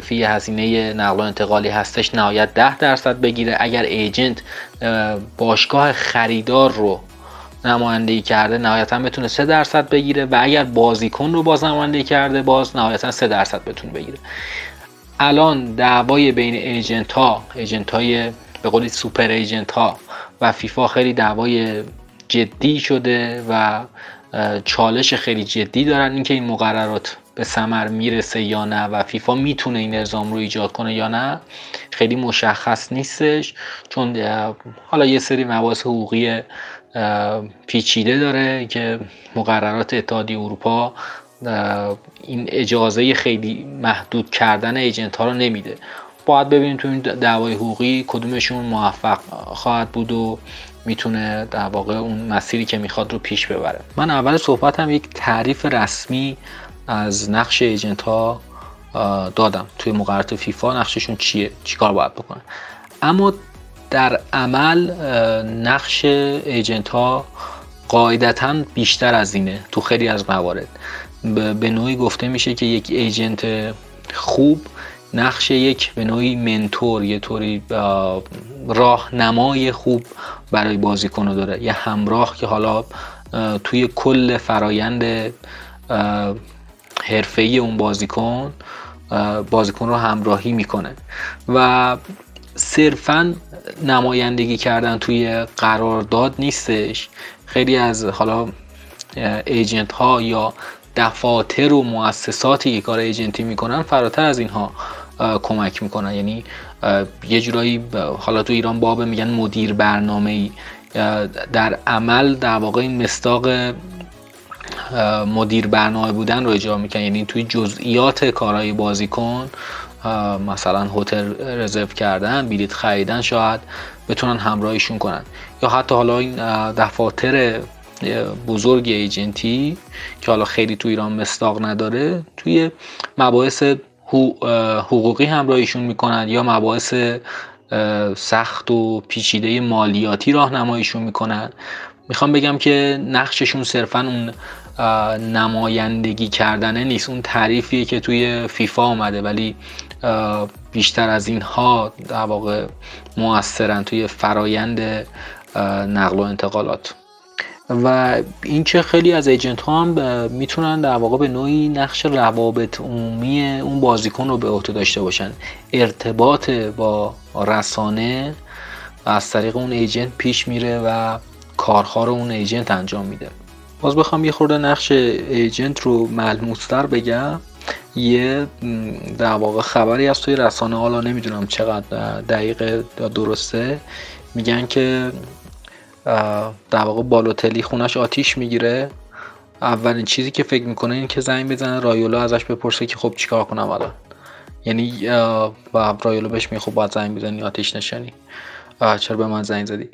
fee هزینه نقل و انتقالی هستش نهایت 10 درصد بگیره. اگر agent باشگاه خریدار رو نمایندگی کرده نهایتا بتونه 3 درصد بگیره و اگر بازیکن رو باز نمایندگی کرده باز نهایتا 3 درصد بتونه بگیره. الان دعوای بین agent ها agent های به قولی super agent ها و فیفا خیلی دعوای جدی شده و چالش خیلی جدی دارن اینکه این مقررات به ثمر می‌رسه یا نه و فیفا می‌تونه این نظام رو ایجاد کنه یا نه خیلی مشخص نیستش چون حالا یه سری مباحث حقوقی پیچیده داره که مقررات اتحادیه اروپا این اجازه خیلی محدود کردن ایجنت ها رو نمیده. باید ببینیم تو این دعوای حقوقی کدومشون موفق خواهد بود و می‌تونه در واقع اون مسیری که می‌خواد رو پیش ببره. من اول صحبتم یک تعریف رسمی از نقش ایجنت ها دادم. توی مقررات فیفا نقششون چیه؟ چیکار باید بکنه اما در عمل نقش ایجنت ها قاعدتا بیشتر از اینه تو خیلی از موارد. به نوعی گفته میشه که یک ایجنت خوب نقش یک به نوعی منتور یه طوری راهنمای خوب برای بازیکن داره. یه همراه که حالا توی کل فرایند حرفه‌ای اون بازیکن بازیکن رو همراهی می‌کنه. و صرفا نمایندگی کردن توی قرارداد نیستش. خیلی از حالا ایجنت ها یا دفاتر و مؤسساتی که کار ایجنتی می‌کنن فراتر از اینها کمک می‌کنن. یعنی یه جورایی حالا تو ایران باب میگن مدیر برنامه ای در عمل در واقع این مستاق مدیر برنامه بودن رو اجرا می‌کنن یعنی توی جزئیات کارهای بازیکن مثلا هتل رزرو کردن بلیط خریدن شاید بتونن همراهیشون کنن. یا حتی حالا این دفاتر بزرگ ایجنتی که حالا خیلی تو ایران مستاق نداره توی مباحث حقوقی همراهیشون می‌کنن یا مباحث سخت و پیچیده مالیاتی راهنماییشون می‌کنن. می‌خوام بگم که نقششون صرفا اون نمایندگی کردنه نیست. اون تعریفیه که توی فیفا آمده ولی بیشتر از اینها در واقع موثرن توی فرایند نقل و انتقالات. و اینکه خیلی از ایجنت ها هم می‌تونن در واقع به نوعی نقش روابط عمومی اون بازیکن رو به عهده داشته باشن. ارتباط با رسانه از طریق اون ایجنت پیش میره و کارها رو اون ایجنت انجام میده. باز بخوام یه خورده نقش ایجنت رو ملموستر بگم. یه در واقع خبری از توی رسانه حالا نمی‌دونم چقدر دقیق درسته. میگن که در واقع بالوتلی خونش آتیش می‌گیره. اولین چیزی که فکر می‌کنه این که زنگ بزنه رایولا ازش بپرسه که خب چیکار کنم الان؟ یعنی و رایولا بهش میگه خب باید زنگ بزنی آتیش نشانی چرا به من زنگ زدی؟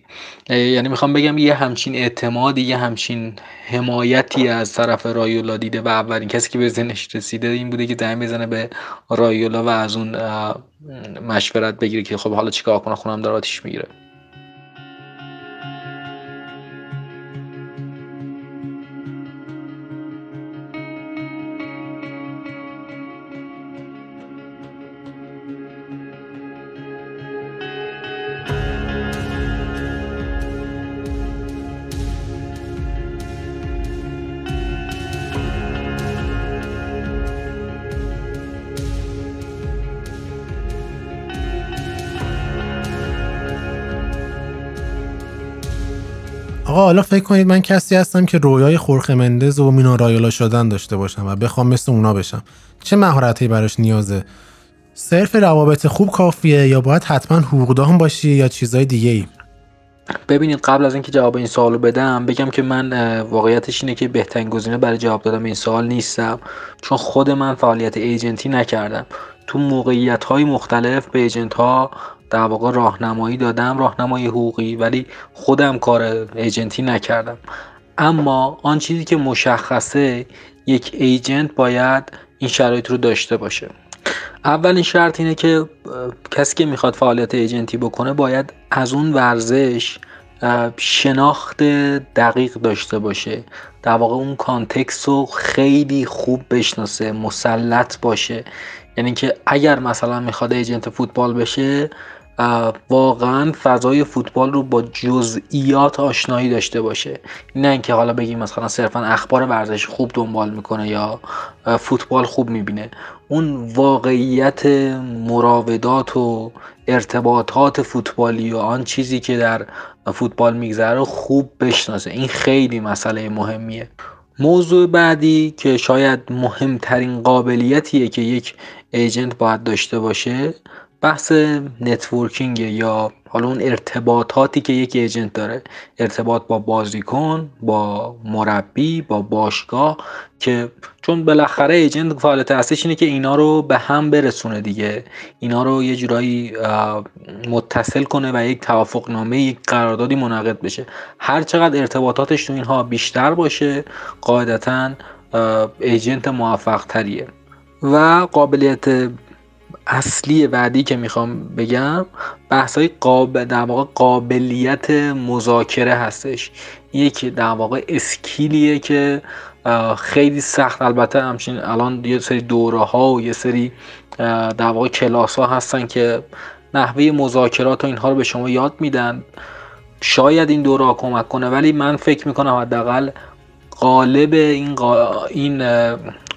یعنی می‌خوام بگم یه همچین اعتمادی یه همچین حمایتی از طرف رایولا دیده و اولین کسی که به ذهنش رسیده این بوده که زنگ بزنه به رایولا و از اون مشورت بگیره که خب حالا چیکار کنه خونم داره آتیش می‌گیره.
حالا فکر کنید من کسی هستم که رویای خورخ مندز و مینا رایولا شدن داشته باشم و بخوام مثل اونا بشم. چه مهارتی براش نیازه؟ صرف روابط خوب کافیه یا باید حتما حقوقدان باشی یا چیزای دیگه ای
ببینید قبل از اینکه جواب این سوالو بدم بگم که من واقعیتش اینه که بهترین گزینه برای جواب دادن این سوال نیستم. چون خود من فعالیت ایجنتی نکردم. تو موقعیت های مختلف به ایجنت ها در واقع راهنمایی دادم راهنمایی حقوقی ولی خودم کار ایجنتی نکردم. اما آن چیزی که مشخصه یک ایجنت باید این شرایط رو داشته باشه. اولین شرط اینه که کسی که می‌خواد فعالیت ایجنتی بکنه باید از اون ورزش شناخت دقیق داشته باشه. در واقع اون کانتکست رو خیلی خوب بشناسه مسلط باشه. یعنی که اگر مثلا می‌خواد ایجنت فوتبال بشه واقعا فضای فوتبال رو با جزئیات آشنایی داشته باشه. نه اینکه حالا بگیم مثلا صرفا اخبار ورزش خوب دنبال می‌کنه یا فوتبال خوب می‌بینه. اون واقعیت مراودات و ارتباطات فوتبالی و آن چیزی که در فوتبال میگذره خوب بشناسه. این خیلی مسئله مهمیه. موضوع بعدی که شاید مهمترین قابلیتیه که یک agent باید داشته باشه. بحث networking یا حالا اون ارتباطاتی که یک agent داره. ارتباط با بازیکن با مربی با باشگاه که چون بالاخره agent فعالیت اصلیش اینه که اینا رو به هم برسونه دیگه. اینا رو یه جورایی متصل کنه و یک توافق نامه یک قراردادی منعقد بشه. هر چقدر ارتباطاتش تو اینها بیشتر باشه قاعدتا ایجنت موفق تریه و قابلیت اصلی بعدی که می‌خوام بگم بحث های قاب... در واقع قابلیت مذاکره هستش. یک در واقع اسکیلیه که خیلی سخت البته همچین الان یه سری دوره ها و یه سری در واقع کلاس ها هستن که نحوه مذاکرات و اینها رو به شما یاد میدن. شاید این دوره کمک کنه ولی من فکر می‌کنم حداقل قالب این, قا... این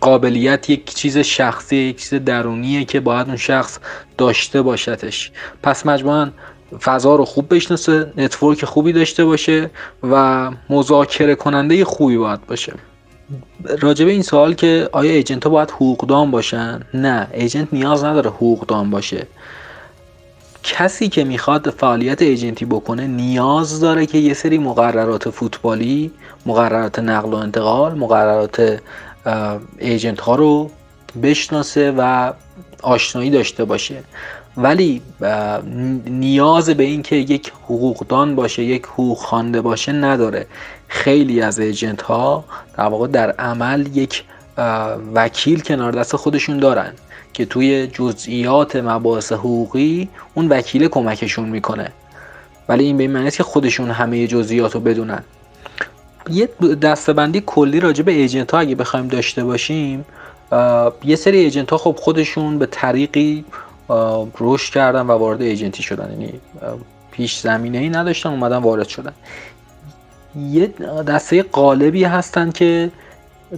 قابلیت یک چیز شخصی یک چیز درونیه که باید اون شخص داشته باشدش پس مجموعا فضا رو خوب بشناسه network خوبی داشته باشه و مذاکره کننده خوبی باید باشه. راجبه این سوال که آیا agent ها باید حقوقدان باشن؟ نه agent نیاز نداره حقوقدان باشه. کسی که می‌خواد فعالیت ایجنتی بکنه نیاز داره که یه سری مقررات فوتبالی مقررات نقل و انتقال مقررات ایجنت ها رو بشناسه و آشنایی داشته باشه. ولی نیاز به اینکه یک حقوقدان باشه یک حقوق خوانده باشه نداره. خیلی از ایجنت ها در واقع در عمل یک وکیل کنار دست خودشون دارن که توی جزئیات مباحث حقوقی اون وکیل کمکشون می‌کنه. ولی این به این معنی که خودشون همه جزئیات رو بدونن. یه دستبندی کلی راجع به ایجنت ها اگه بخوایم داشته باشیم یه سری ایجنت ها خب خودشون به طریقی رشد کردن و وارد ایجنتی شدن. یعنی پیش زمینه ای نداشتن اومدن وارد شدن. یه دسته قالبی هستن که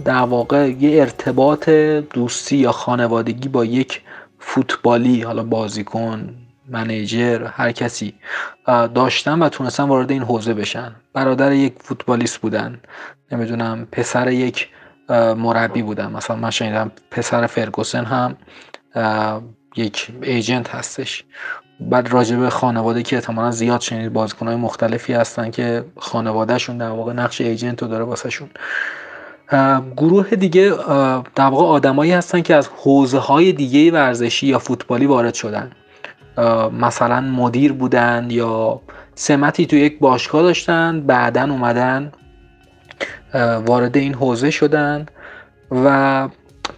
در واقع یه ارتباط دوستی یا خانوادگی با یک فوتبالی حالا بازیکن منیجر هر کسی داشتن و تونستن وارد این حوزه بشن. برادر یک فوتبالیست بودن. نمی‌دونم پسر یک مربی بودن. مثلا من شنیدم پسر فرگوسن هم یک ایجنت هستش. بعد راجب خانواده که احتمالا زیاد شنید بازیکنهای مختلفی هستن که خانوادهشون در واقع نقش ایجنت رو داره واسهشون. گروه دیگه در واقع آدمایی هستن که از حوزه های دیگه ورزشی یا فوتبالی وارد شدن. مثلا مدیر بودن یا سمتی تو یک باشگاه داشتن بعدا اومدن وارد این حوزه شدن و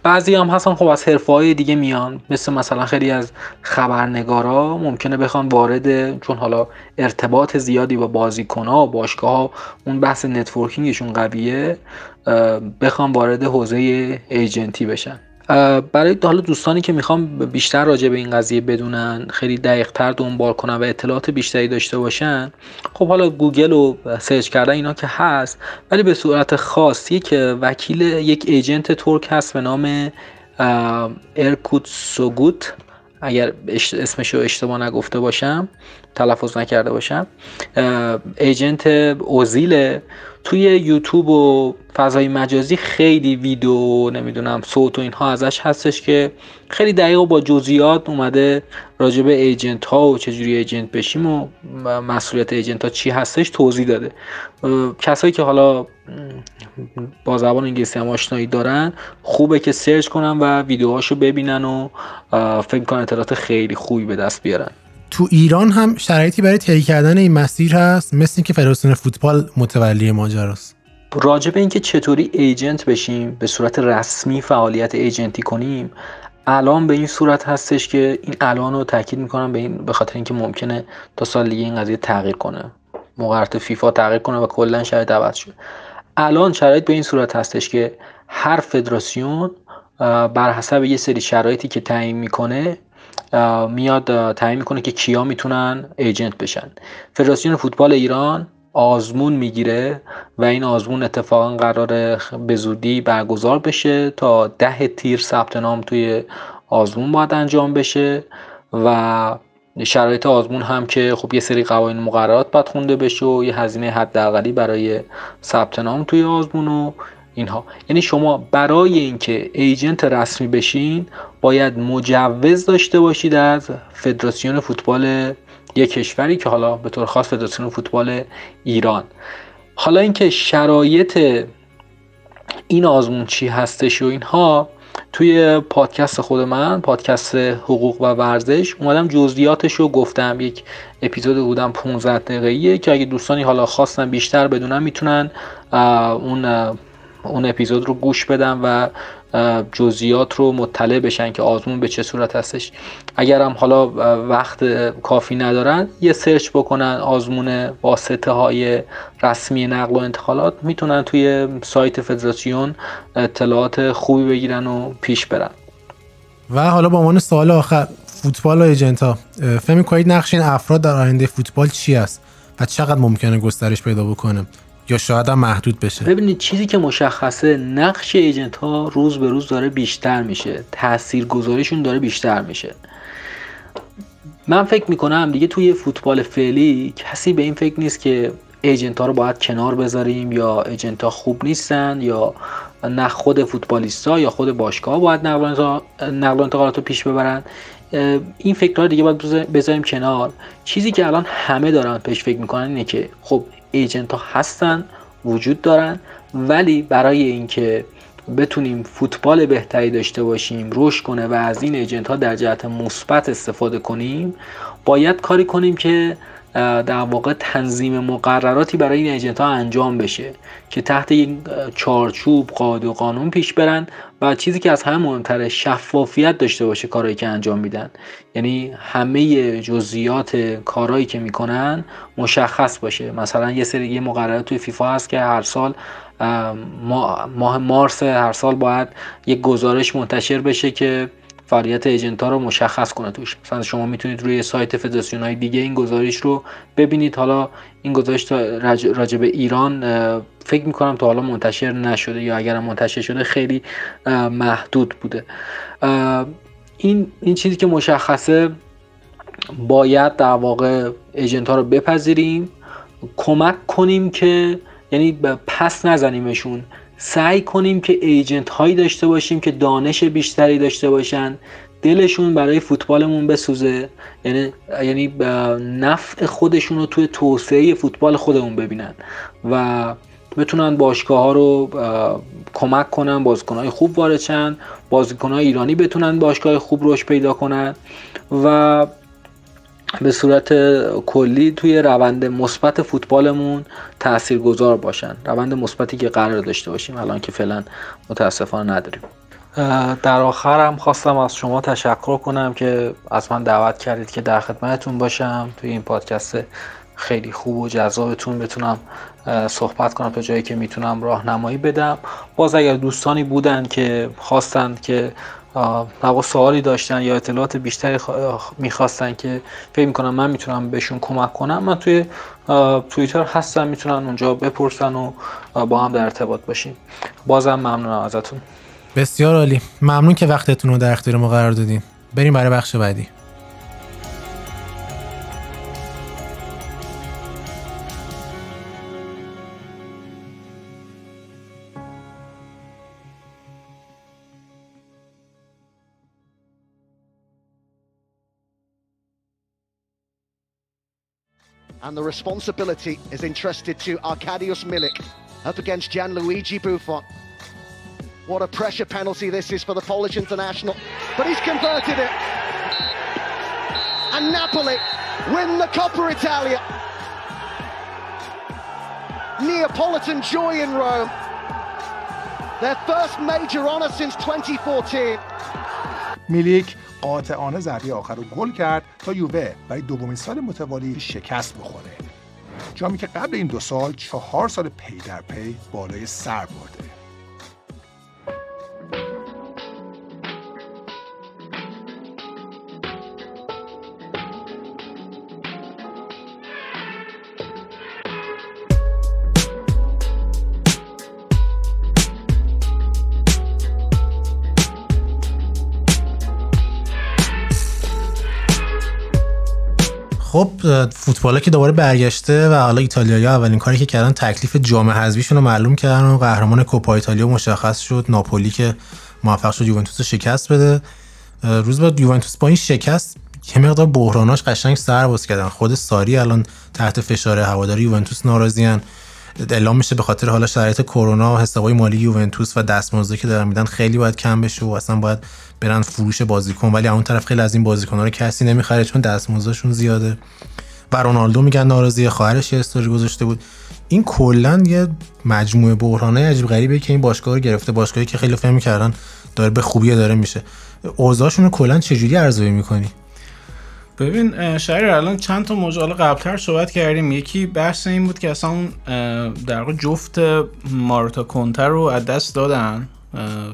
بعضی هم هستن خب از حرفه های دیگه میان. مثل مثلا خیلی از خبرنگارا ممکنه بخوان وارد چون حالا ارتباط زیادی با بازیکن ها و باشگاه ها اون بحث networking شون قویه بخوان وارد حوزه agent ی بشن. برای حالا دوستانی که می‌خوام بیشتر راجع به این قضیه بدونن خیلی دقیق تر دنبال کنن و اطلاعات بیشتری داشته باشن خب حالا گوگل و search کردن اینا که هست ولی به صورت خاصی که وکیل یک agent ترک هست به نام ارکوت سوگوت. اگر اسمش رو اشتباه نگفته باشم تلفظ نکرده باشم agent اوزیله توی یوتیوب و فضای مجازی خیلی ویدیو نمی‌دونم صوت و اینها ازش هستش که خیلی دقیق و با جزئیات اومده راجع به agent ها و چجوری agent بشیم و مسئولیت agent ها چی هستش توضیح داده. کسایی که حالا با زبان انگلیسی هم آشنایی دارن خوبه که search کنن و ویدیوهاشو ببینن و فکر کنن اطلاعات خیلی خوبی به دست بیارن.
تو ایران هم شرایطی برای طی کردن این مسیر هست مثل اینکه فدراسیون فوتبال متولی ماجراست
راجع به اینکه چطوری ایجنت بشیم به صورت رسمی فعالیت ایجنتی کنیم الان به این صورت هستش که این الان رو تاکید می‌کنم به این به خاطر اینکه ممکنه تا سال دیگه این قضیه تغییر کنه. مقررات فیفا تغییر کنه و کلا شرایط عوض شد الان شرایط به این صورت هستش که هر فدراسیون بر حسب یه سری شرایطی که تعیین می‌کنه میاد تعیین می‌کنه که کیا می‌تونن ایجنت بشن. فدراسیون فوتبال ایران آزمون می‌گیره و این آزمون اتفاقا قرار به زودی برگزار بشه تا ده تیر ثبت نام توی آزمون باید انجام بشه و شرایط آزمون هم که خب یه سری قوانین مقررات باید خونده بشه و یه هزینه حداقلی برای ثبت نام توی آزمون و اینها. یعنی شما برای اینکه ایجنت رسمی بشین باید مجوز داشته باشید از فدراسیون فوتبال یک کشوری که حالا به طور خاص فدراسیون فوتبال ایران. حالا اینکه شرایط این آزمون چی هستش و اینها توی پادکست خود من پادکست حقوق و ورزش اومدم جزئیاتش رو گفتم. یک اپیزود بودم 15 دقیقه‌ایه که اگه دوستانی حالا خواستن بیشتر بدونن می‌تونن اون اون اپیزود رو گوش بدم و جزئیات رو مطلع بشن که آزمون به چه صورت هستش. اگر هم حالا وقت کافی ندارن یه سرچ بکنن آزمون واسطه های رسمی نقل و انتقالات. می‌تونن توی سایت فدراسیون اطلاعات خوبی بگیرن و پیش برن.
و حالا با عنوان سوال آخر فوتبال و ایجنت ها فهمی کنید نقش این افراد در آینده فوتبال چی است و چقدر ممکنه گسترش پیدا بکنه؟ یا شاید هم محدود بشه.
ببینید چیزی که مشخصه نقش ایجنت ها روز به روز داره بیشتر میشه. تأثیر گذاریشون داره بیشتر میشه. من فکر می‌کنم دیگه توی فوتبال فعلی کسی به این فکر نیست که ایجنت ها رو باید کنار بذاریم یا ایجنت ها خوب نیستن یا نه خود فوتبالیستا یا خود باشگاه باید نقل و انتقالات رو پیش ببرن. این فکرها دیگه باید بذاریم کنار. چیزی که الان همه دارن پیش فکر می‌کنن اینه که خب ایجنت ها هستن وجود دارن ولی برای اینکه بتونیم فوتبال بهتری داشته باشیم رشد کنه و از این ایجنت ها در جهت مثبت استفاده کنیم باید کاری کنیم که در واقع تنظیم مقرراتی برای این ایجنت ها انجام بشه که تحت این چارچوب قاعده و قانون پیش برن و چیزی که از همه مهمتره شفافیت داشته باشه کارهایی که انجام میدن. یعنی همه جزئیات کارهایی که می‌کنن مشخص باشه. مثلا یه سری یه مقررات توی فیفا هست که هر سال ماه مارس هر سال باید یک گزارش منتشر بشه که فعالیت ایجنت ها رو مشخص کنه توش. مثلا شما می‌تونید روی سایت فدراسیون های دیگه این گزارش رو ببینید. حالا این گزارش راجع به ایران فکر می‌کنم تا حالا منتشر نشده یا اگر منتشر شده خیلی محدود بوده. این این چیزی که مشخصه باید در واقع ایجنت ها رو بپذیریم کمک کنیم که یعنی پس نزنیمشون. سعی کنیم که ایجنت هایی داشته باشیم که دانش بیشتری داشته باشن. دلشون برای فوتبالمون بسوزه. یعنی یعنی نفع خودشون رو توی توسعه فوتبال خودمون ببینن و بتونن باشگاه ها رو کمک کنن بازیکن های خوب وارد شن بازیکن های ایرانی بتونن باشگاه خوب روش پیدا کنن و به صورت کلی توی روند مثبت فوتبالمون تاثیرگذار باشن. روند مثبتی که قرار داشته باشیم. الان که فعلا متاسفانه نداریم. در آخر هم خواستم از شما تشکر کنم که از من دعوت کردید که در خدمتتون باشم. توی این پادکست خیلی خوب و جذابتون بتونم صحبت کنم تا جایی که می‌تونم راهنمایی بدم. باز اگر دوستانی بودن که خواستند که نوا سوالی داشتن یا اطلاعات بیشتری می‌خواستن که فکر می‌کنم من می‌تونم بهشون کمک کنم من توی توییتر هستم می‌تونن اونجا بپرسن و با هم در ارتباط باشیم. بازم ممنونم ازتون.
بسیار عالی. ممنون که وقتتون رو در اختیار ما قرار دادین. بریم برای بخش بعدی.
And the responsibility is entrusted to Arkadiusz Milik up against Gianluigi Buffon. What a pressure penalty this is for the Polish international, but he's converted it. And Napoli win the Coppa Italia. Neapolitan joy in Rome. Their first major honour since 2014.
Milik قاطعانه ضربه آخر رو گل کرد تا یووه برای دومین سال متوالی شکست بخوره. جامی که قبل این دو سال چهار سال پی در پی بالای سر برده.
خب فوتبالا که دوباره برگشته و حالا ایتالیایی اولین کاری که کردن تکلیف جام حذفیشون رو معلوم کردن و قهرمان کوپا ایتالیا مشخص شد ناپولی که موفق شد یوونتوس شکست بده. روز بعد یوونتوس با این شکست یه مقدار بحراناش قشنگ سر باز کردن. خود ساری الان تحت فشار هواداری یوونتوس ناراضیان. اعلام میشه به خاطر حالا شرایط کرونا و حسابای مالی یوونتوس و دستمزدی که دارن میدن خیلی باید کم بشه و اصلا باید برن فروش بازیکن. ولی اون طرف خیلی از این بازیکن‌ها رو کسی نمی‌خره چون دستمزدشون زیاده. و رونالدو میگن ناراضی خواهرش یه استوری گذاشته بود. این کلا یه مجموعه بحرانه عجیب غریبه که این باشگاه رو گرفته باشگاهی که خیلی فهم کردن داره به خوبی داره میشه. اوضاعشون رو کلا چجوری ارزیابی می‌کنی؟
ببین شهر الان چند تا موضوع قبلتر صحبت کردیم. یکی بحث این بود که اصلا در واقع جفت مارتا کنتر رو از دست دادن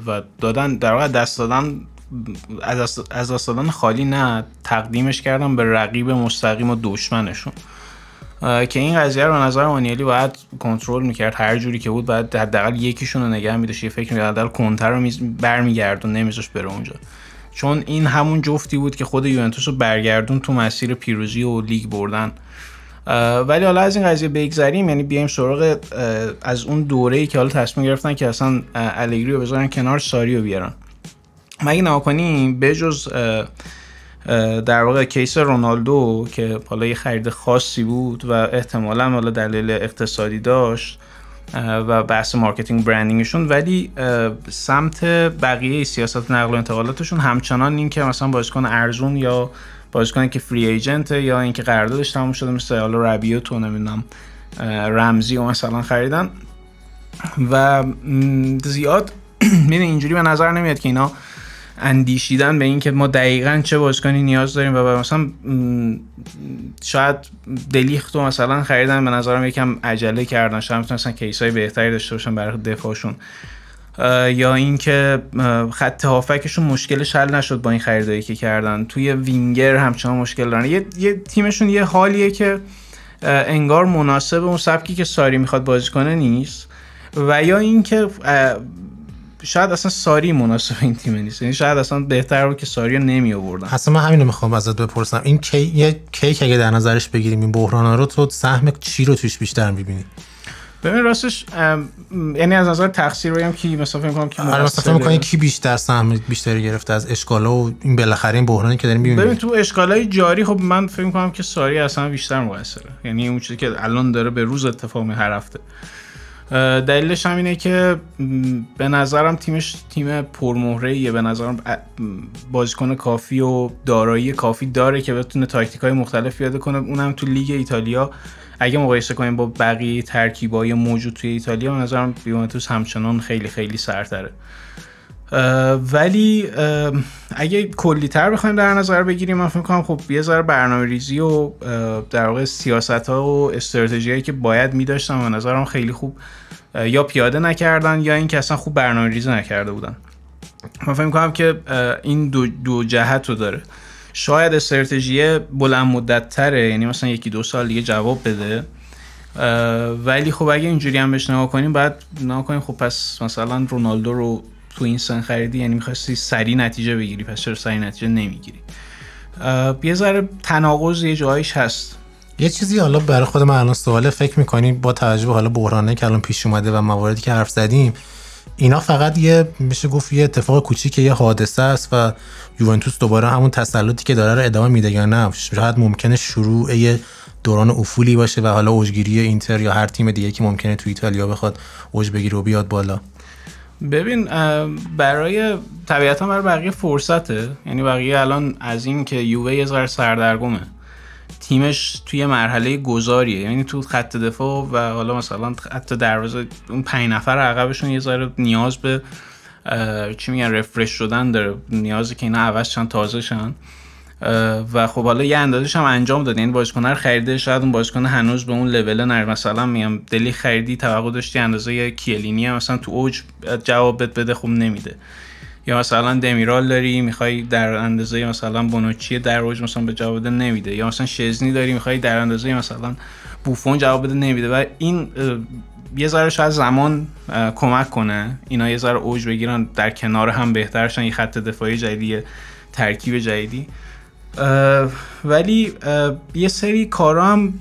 و دادن در واقع دست دادن از دست دادن خالی نه تقدیمش کردن به رقیب مستقیم و دشمنشون. که این قضیه رو نظر مانیلی باید کنترل می‌کرد. هر جوری که بود باید حداقل یکیشون رو نگه میداشت. یه فکر می‌کرد حداقل کنتر رو برمیگرد و نمیذاش بره اونجا. چون این همون جفتی بود که خود یوونتوس رو برگردون تو مسیر پیروزی و لیگ بردن. ولی حالا از این قضیه بگذریم یعنی بیایم سراغ از اون دوره ای که حالا تصمیم گرفتن که اصلا الگری رو بذارن کنار ساری رو بیارن. مگه نکنیم بجز در واقع case رونالدو که حالا یه خرید خاصی بود و احتمالا حالا دلیل اقتصادی داشت و بحث marketing branding شون ولی سمت بقیه سیاست نقل و انتقالاتشون همچنان این که مثلا بازیکن ارزون یا بازیکنی که فری ایجنت یا اینکه قراردادش تموم شده مثل حالا ربیو تو نمی‌دونم رمزی و مثلا خریدن. و زیاد می‌دونی اینجوری به نظر نمیاد که اینا اندیشیدن به اینکه ما دقیقا چه بازیکنی نیاز داریم و مثلا شاید دلیخت و مثلا خریدن به نظرم یکم عجله کردن. شاید می‌تونستن کیسای بهتری داشته باشن برای دفاعشون. یا اینکه خط هافکشون مشکلش حل نشد با این خریدایی که کردن. توی وینگر همچنان مشکل دارن. یه, یه تیمشون یه حالیه که انگار مناسب اون سبکی که ساری می‌خواد بازی کنه نیست. و یا اینکه شاید اصلا ساری مناسب این تیم نیست. یعنی شاید اصلا بهتر بود که ساری رو نمی آوردن.
اصلا من همین می‌خوام ازت بپرسم. این کی یه کیک اگه در نظرش بگیریم این بحران رو تو سهم چی رو توش بیشتر می‌بینی؟
ببین راستش یعنی از نظر تقصیر بگم کی مثلا فکر کنم
کی آره مثلا فکر کی بیشتر سهم بیشتری گرفته از اشکالا و این بالاخره این بحرانی که داریم
ببین تو اشکالای جاری خب من فکر کنم که ساری اصلا بیشتر مقصره. یعنی اون چیزی که الان داره به روز اتفاق می هر هفته دلیلش هم اینه که به نظرم تیمش تیم پرمهره یه به نظرم بازیکن کافی و دارایی کافی داره که بتونه تاکتیک های مختلف پیاده کنه. اونم تو لیگ ایتالیا. اگه مقایسه کنیم با بقیه ترکیبای موجود توی ایتالیا به نظرم یوونتوس همچنان خیلی خیلی سرتره. ولی اگه کلی تر بخوایم در نظر بگیریم من فکر کنم خب یه ذره برنامه ریزی و در واقع سیاست ها و استراتژی که باید می داشتن و نظرم خیلی خوب یا پیاده نکردن یا اینکه اصلا خوب برنامه ریزی نکرده بودن. من فکر کنم که این دو, دو جهت رو داره. شاید استراتژی بلند مدت تره یعنی مثلا یکی دو سال دیگه جواب بده. ولی خب اگه اینجوری هم بهش نگاه کنیم بعد نگاه کنیم خب پس مثلا رونالدو رو تو این سن خریدی یعنی می‌خواستی سری نتیجه بگیری پس چرا سری نتیجه نمی‌گیری؟ یه ذره تناقض یه جایش هست.
یه چیزی حالا برای خود من الان سواله فکر می‌کنیم با توجه به حالا بحرانه که الان پیش اومده و مواردی که حرف زدیم اینا فقط یه میشه گفت یه اتفاق کوچیک یه حادثه است و یوونتوس دوباره همون تسلطی که داره رو ادامه میده یا نه؟ شاید ممکنه شروع یه دوران افولی باشه و حالا اوجگیری اینتر یا هر تیم دیگه که ممکنه تو ایتالیا بخواد اوج بگیره و بیاد بالا.
ببین برای طبیعتا برای بقیه فرصته. یعنی بقیه الان از این که یووه یه ذره سردرگمه. تیمش توی مرحله گذاریه. یعنی تو خط دفاع و حالا مثلا خط دروازه اون پنج نفر عقبشون یه ذره نیاز به چی میگن رفرش شدن داره. نیازی که اینا عوض شن تازه شن. و خب حالا یه اندازش هم انجام داده یعنی بازیکن رو خریده شاید اون بازیکن هنوز به اون لول نر مثلا میگم دلی خریدی توقع داشتی اندازه کیلینی هم مثلا تو اوج جواب بده خوب نمیده. یا مثلا دمیرال داری می‌خوای در اندازه مثلا بونوچی در اوج مثلا به جواب نمیده. یا مثلا شزنی داری می‌خوای در اندازه مثلا بوفون جواب بده نمیده. و این یه ذره شاید زمان کمک کنه. اینا یه ذره اوج بگیرن در کنار هم بهترشن یه خط دفاعی جدیدی ترکیب جدیدی. ولی یه سری کارا هم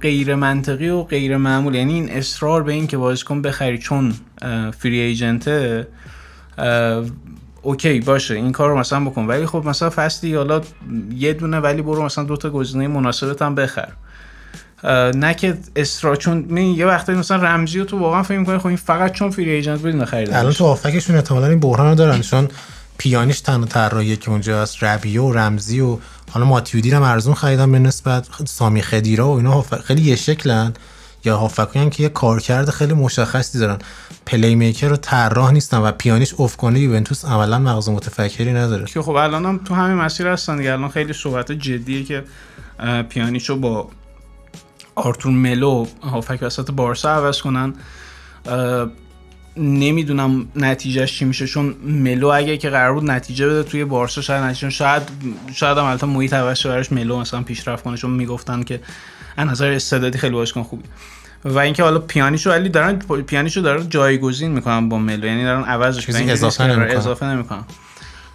غیر منطقی و غیر معمول. یعنی این اصرار به این که بازیکن بخری چون فری ایجنته اوکی باشه این کار رو مثلا بکن. ولی خب مثلا فصلی حالا یه دونه ولی برو مثلا دوتا گزینه مناسبت هم بخر. نه که استرا چون یه وقتی مثلا رمزی رو تو واقعا فکر می‌کنی خب این فقط چون free agent بود نخریدن
الان تو هافبکشون احتمالاً این بحران رو دارن چون پیانیش تنها طراحیه که اونجا هست ربیو و رمزی و حالا ماتیودی رو ارزون خریدن به نسبت سامی خدیرا و اینا خیلی یه شکلن. یا هافبکین که یه کارکرد خیلی مشخصی دارن. playmaker رو طراح نیستن و پیانیش افت کنه یوونتوس عملا مغز متفکری نداره.
که خب الان هم تو همین مسیر هستن دیگه. الان خیلی صحبت جدیه که پیانیشو با آرتور ملو هافک وسط بارسا عوض کنن. نمی‌دونم نتیجهش چی میشه چون ملو اگه که قرار بود نتیجه بده توی بارسا شاید نتیجه شاید شاید هم البته محیط عوض براش ملو مثلا پیشرفت کنه چون می‌گفتن که از نظر استعدادی خیلی باشکن خوبی و اینکه حالا پیانیشو ولی دارن پیانیشو دارن جایگزین می‌کنن با ملو. یعنی دارن عوضش
می‌کنن. اضافه نمی‌کنن.
اضافه نمی‌کنن.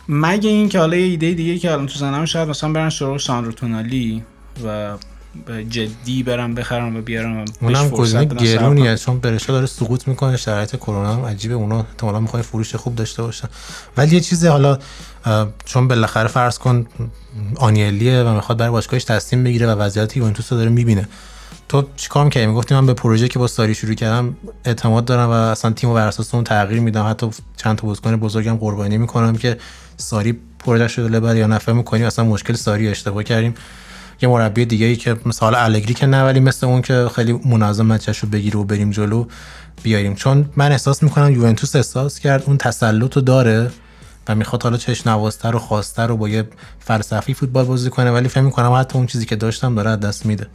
مگه اینکه حالا یه ایده دیگه که الان تو زنم شاید مثلا برن سراغ ساندرو تونالی و جدی برم بخرم و بیارم
اونم گزینه گرونیه. چون برشا داره سقوط می‌کنه شرایط کرونا هم عجیبه. اونا احتمالاً می‌خوان فروش خوب داشته باشن. ولی یه چیزی حالا چون بالاخره فرض کن آنیلیه و می‌خواد برای باشگاهش تصمیم بگیره و وضعیت یوونتوس رو داره می‌بینه. تو چیکار می‌کردی؟ می‌گفتی من به پروژه که با ساری شروع کردم اعتماد دارم و اصلا تیمو بر اساس اون تغییر میدم. حتی چند تا بازیکن بزرگم قربانی می‌کنم که ساری پروژه شده بعد یا نفع می‌کنیم. اصلا مشکل ساری اشتباه کردیم. یه مربی دیگه ای که مثلا الگری که نه ولی مثل اون که خیلی منظم مچش رو بگیره و بریم جلو بیاریم. چون من احساس می‌کنم یوونتوس احساس کرد اون تسلط رو داره و می‌خواد حالا چش نوازتر و خواسته رو با یه فلسفی فوتبال بازی کنه. ولی فکر می‌کنم حتی اون چیزی که داشتم داره دست میده.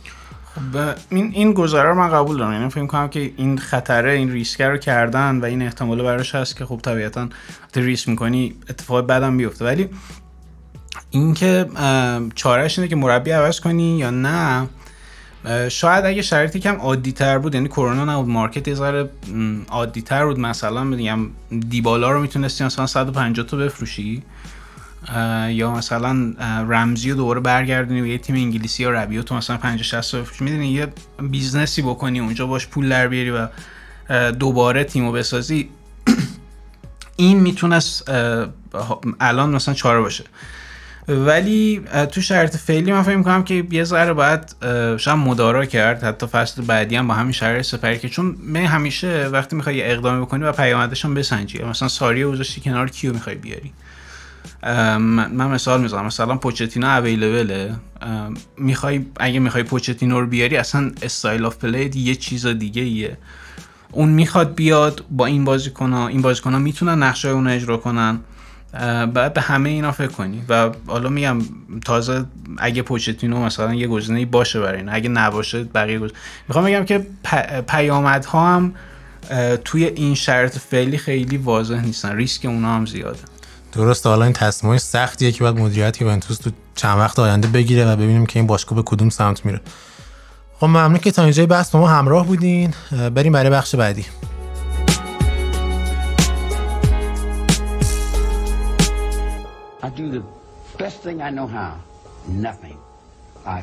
این این گزاره من قبول دارم. یعنی فکر کنم که این خطره این ریسک رو کردن و این احتمال براش هست که خب طبیعتا ریسک می‌کنی اتفاق بدم بیفته. ولی اینکه چارش اینه که مربی عوض کنی یا نه شاید اگه شرایطی کم عادی تر بود یعنی کرونا نبود market یه ذره عادی تر بود مثلا میگم دیبالا رو می‌تونستی مثلا 150 تا بفروشی. یا مثلا رمزی رو دوباره برگردونی به یه تیم انگلیسی یا ربیو تو مثلا 50 60 تا بفروشی می‌دونی یه business ی بکنی اونجا باش پول در بیاری و دوباره تیمو بسازی. این می‌تونست الان مثلا چاره باشه. ولی تو شرط فعلی من فکر می‌کنم که یه ذره باید شاید مدارا کرد حتی فصل بعدی هم با همین شرایط سپری که چون من همیشه وقتی می‌خوای اقدامی بکنی و پیامدش هم بسنجی. مثلا ساری گذاشتی کنار کیو می‌خوای بیاری؟ من مثال می‌زنم. مثلا پوچتینو available ه می‌خوای اگه می‌خوای پوچتینو رو بیاری اصلا style of play یه چیز دیگه ایه اون می‌خواد بیاد با این بازیکن این بازیکن ها می‌تونن نقشه اون اجرا کنن. بعد به همه اینا فکر کنی. و حالا میگم تازه اگه پوچتینو مثلا یه گزینه باشه برای این اگه نباشه بقیه گزینه می‌خوام بگم که پیامدها هم توی این شرط فعلی خیلی واضح نیستن. ریسک اونا هم زیاده.
درست حالا این تصمیمای سختیه که باید مدیریت یوونتوس تو چند وقت آینده بگیره و ببینیم که این باشگاه به کدوم سمت میره خب ممنون که تا اینجای بحث با ما همراه بودین بریم برای بخش بعدی I do the best thing I know how. Nothing. I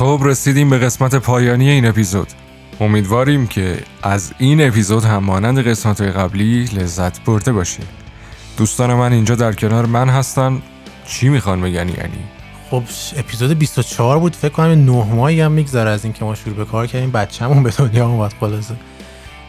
خب رسیدیم به قسمت پایانی این اپیزود. امیدواریم که از این اپیزود هم مانند قسمت قبلی لذت برده باشیم دوستان من اینجا در کنار من هستن. چی می‌خوان بگن یعنی؟
خب اپیزود 24 بود. فکر کنم 9 ماهی هم میگذره از اینکه ما شروع به کار کردیم. بچه‌مون به دنیا اومد خلاصه.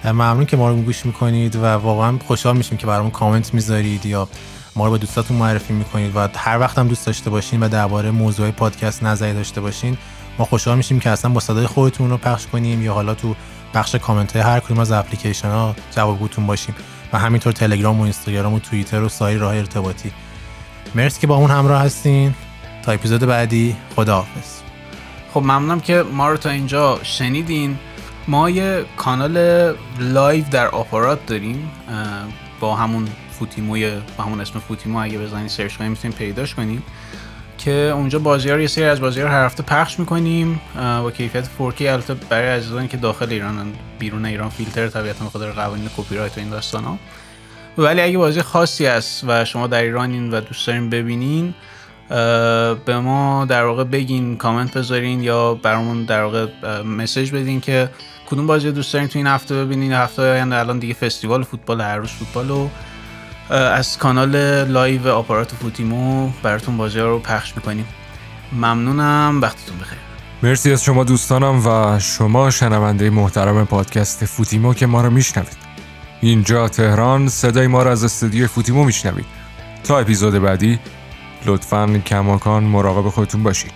ممنون که ما رو گوش می‌کنید و واقعا خوشحال میشیم که برامون کامنت می‌ذارید یا ما رو به دوستاتون معرفی می‌کنید و هر وقت هم دوست داشته باشین و درباره موضوع پادکست نظری داشته باشین ما خوشحال میشیم که اصلا با صدای خودتون رو پخش کنیم یا حالا تو بخش کامنت های هر کدوم از اپلیکیشن ها جوابگوتون باشیم و همینطور تلگرام و اینستاگرام و توییتر و سایر راه ارتباطی. مرسی که باهامون همراه هستین. تا اپیزود بعدی خداحافظ.
خب ممنونم که ما رو تا اینجا شنیدین. ما یه کانال live در آپارات داریم با همون فوتیموی با همون اسم فوتیمو اگه بزنید سرچ کنید می‌تونید پیداش کنید. که اونجا بازی ها رو یه سری از بازی ها هر هفته پخش می‌کنیم با کیفیت 4K البته برای عزیزانی که داخل ایران بیرون ایران فیلتر طبیعتا بخاطر قوانین کپی رایت و این داستان ها. ولی اگه بازی خاصی است و شما در ایرانین و دوست دارین ببینین به ما در واقع بگین کامنت بذارین یا برامون در واقع مسیج بدین که کدوم بازی دوست دارین تو این هفته ببینین. هفته آینده الان دیگه فستیوال فوتبال هر روز فوتبال از کانال live آپارات فوتیمو براتون ها رو پخش می‌کنیم. ممنونم. وقتتون بخیر.
مرسی از شما دوستانم و شما شنونده محترم پادکست فوتیمو که ما رو میشنوید. اینجا تهران صدای ما رو از استودیو فوتیمو میشنوید. تا اپیزود بعدی لطفا کماکان مراقب خودتون باشید.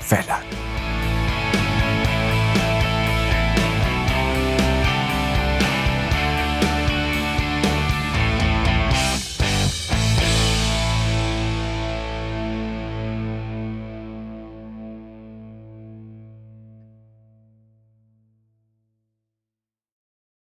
فعلا.